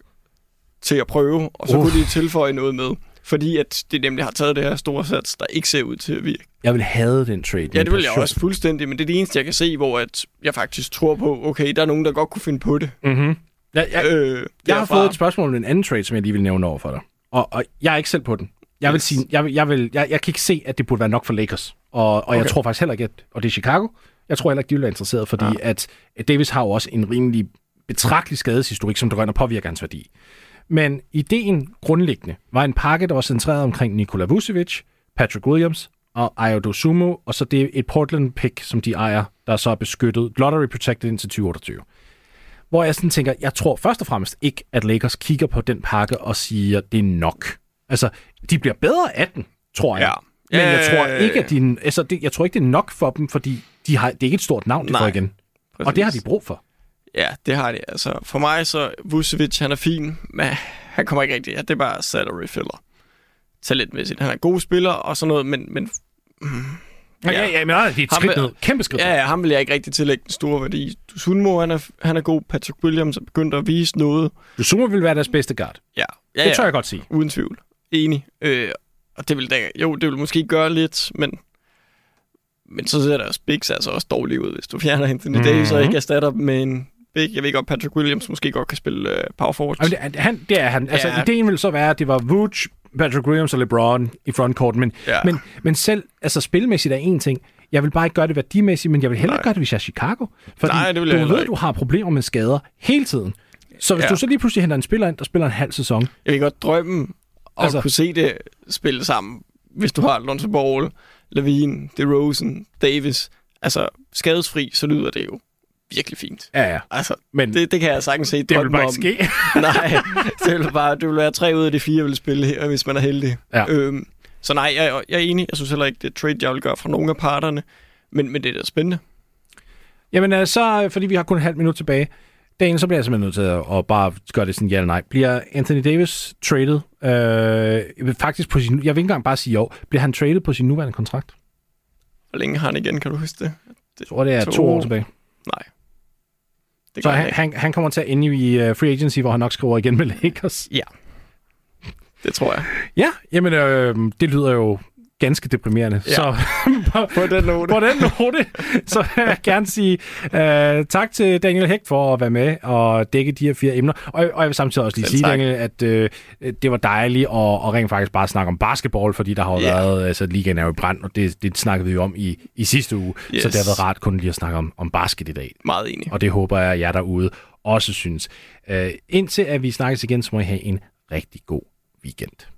til at prøve, og så uh. kunne de tilføje noget med. Fordi at det nemlig har taget det her store sats, der ikke ser ud til at virke. Jeg vil have den trade. Ja, det vil jeg også fuldstændig, men det er det eneste, jeg kan se, hvor at jeg faktisk tror på, okay, der er nogen, der godt kunne finde på det. Mm-hmm. Ja, jeg, øh, jeg har fået et spørgsmål om en anden trade, som jeg lige vil nævne over for dig. Og, og jeg er ikke selv på den. Jeg vil sige, jeg, vil, jeg, vil, jeg, jeg kan ikke se, at det burde være nok for Lakers. Og, og okay. jeg tror faktisk heller ikke, at, og det er Chicago, jeg tror heller ikke, de vil være interesseret, fordi ja. at, Davis har jo også en rimelig betragtelig skadeshistorik, som og påvirker hans værdi. Men ideen grundlæggende var en pakke, der var centreret omkring Nikola Vucevic, Patrick Williams og Ayo Dosumu, og så det er et Portland-pick, som de ejer, der er så er beskyttet, lottery protected indtil 2028. Hvor jeg sådan tænker, jeg tror først og fremmest ikke, at Lakers kigger på den pakke og siger, det er nok. Altså, de bliver bedre af den, tror jeg. Ja. Men jeg tror ikke, at de, altså, det, jeg tror ikke, det er nok for dem, fordi de har, det er ikke et stort navn, de Nej, får igen. Præcis. Og det har de brug for. Ja, det har de. Altså, for mig så, Vucevic, han er fin, men han kommer ikke rigtig. Ja, det er bare salary filler. Talentmæssigt. Han er en god spiller og sådan noget, men... men mm, ja, ja, ja, men det er et skridt ned. Kæmpe skridt Ja, ja, ham vil jeg ikke rigtig tillægge den store værdi. Sunmo, han er, han er god. Patrick Williams er begyndt at vise noget. Sunmo vil være deres bedste guard. Ja. ja det ja, tør jeg godt sige. Uden tvivl. Enig. Øh, og det vil da, jo, det vil måske gøre lidt, men men så ser deres bigs altså også dårligt ud, hvis du fjerner Anthony mm-hmm. Davis og ikke erstatter dem med en big. Jeg ved godt, Patrick Williams måske godt kan spille uh, power forward. Jamen, det, han, det er han. Altså, ja. ideen ville så være, at det var Vooch, Patrick Williams og LeBron i frontcourt, men, ja. men, men selv altså, spilmæssigt er en ting. Jeg vil bare ikke gøre det værdimæssigt, men jeg vil heller Nej. gøre det, hvis jeg er Chicago. Fordi Nej, det vil du ved, ikke. du har problemer med skader hele tiden. Så hvis ja. du så lige pludselig henter en spiller ind, der spiller en halv sæson... Jeg kan godt drømme at altså, kunne se det spille sammen, hvis du har Lonzo Ball, Levine, DeRozan, Davis. Altså, skadesfri, så lyder det jo virkelig fint. Ja, ja. Altså, Men det, det kan jeg sagtens se. Det vil bare ikke ske. nej, det vil bare, det vil være tre ud af de fire, vil spille her, hvis man er heldig. Ja. Øhm, så nej, jeg, jeg er enig. Jeg synes heller ikke, det er trade, jeg vil gøre fra nogen af parterne. Men, men det er da spændende. Jamen, øh, så, fordi vi har kun et halvt minut tilbage, Dagen, så bliver jeg simpelthen nødt til at, at bare gøre det sådan ja eller nej. Bliver Anthony Davis traded? Øh, faktisk på sin, jeg vil ikke engang bare sige jo. Bliver han traded på sin nuværende kontrakt? Hvor længe har han igen, kan du huske det? det jeg tror, det er to, to år tilbage. Nej. Det så han, han, han kommer til at ende i uh, free agency, hvor han nok skriver igen med Lakers? Ja. Det tror jeg. Ja, jamen øh, det lyder jo ganske deprimerende. Ja. Så på, på den note. på den note, så vil jeg gerne sige uh, tak til Daniel Hæk for at være med og dække de her fire emner. Og, og jeg vil samtidig også lige Selv sige, tak. Daniel, at uh, det var dejligt at, at rent faktisk bare snakke om basketball, fordi der har yeah. været, altså ligaen er jo i brand, og det, det snakkede vi jo om i, i sidste uge. Yes. Så det har været rart kun lige at snakke om, om basket i dag. Meget enig. Og det håber jeg, at jer derude også synes. Uh, indtil at vi snakkes igen, så må I have en rigtig god weekend.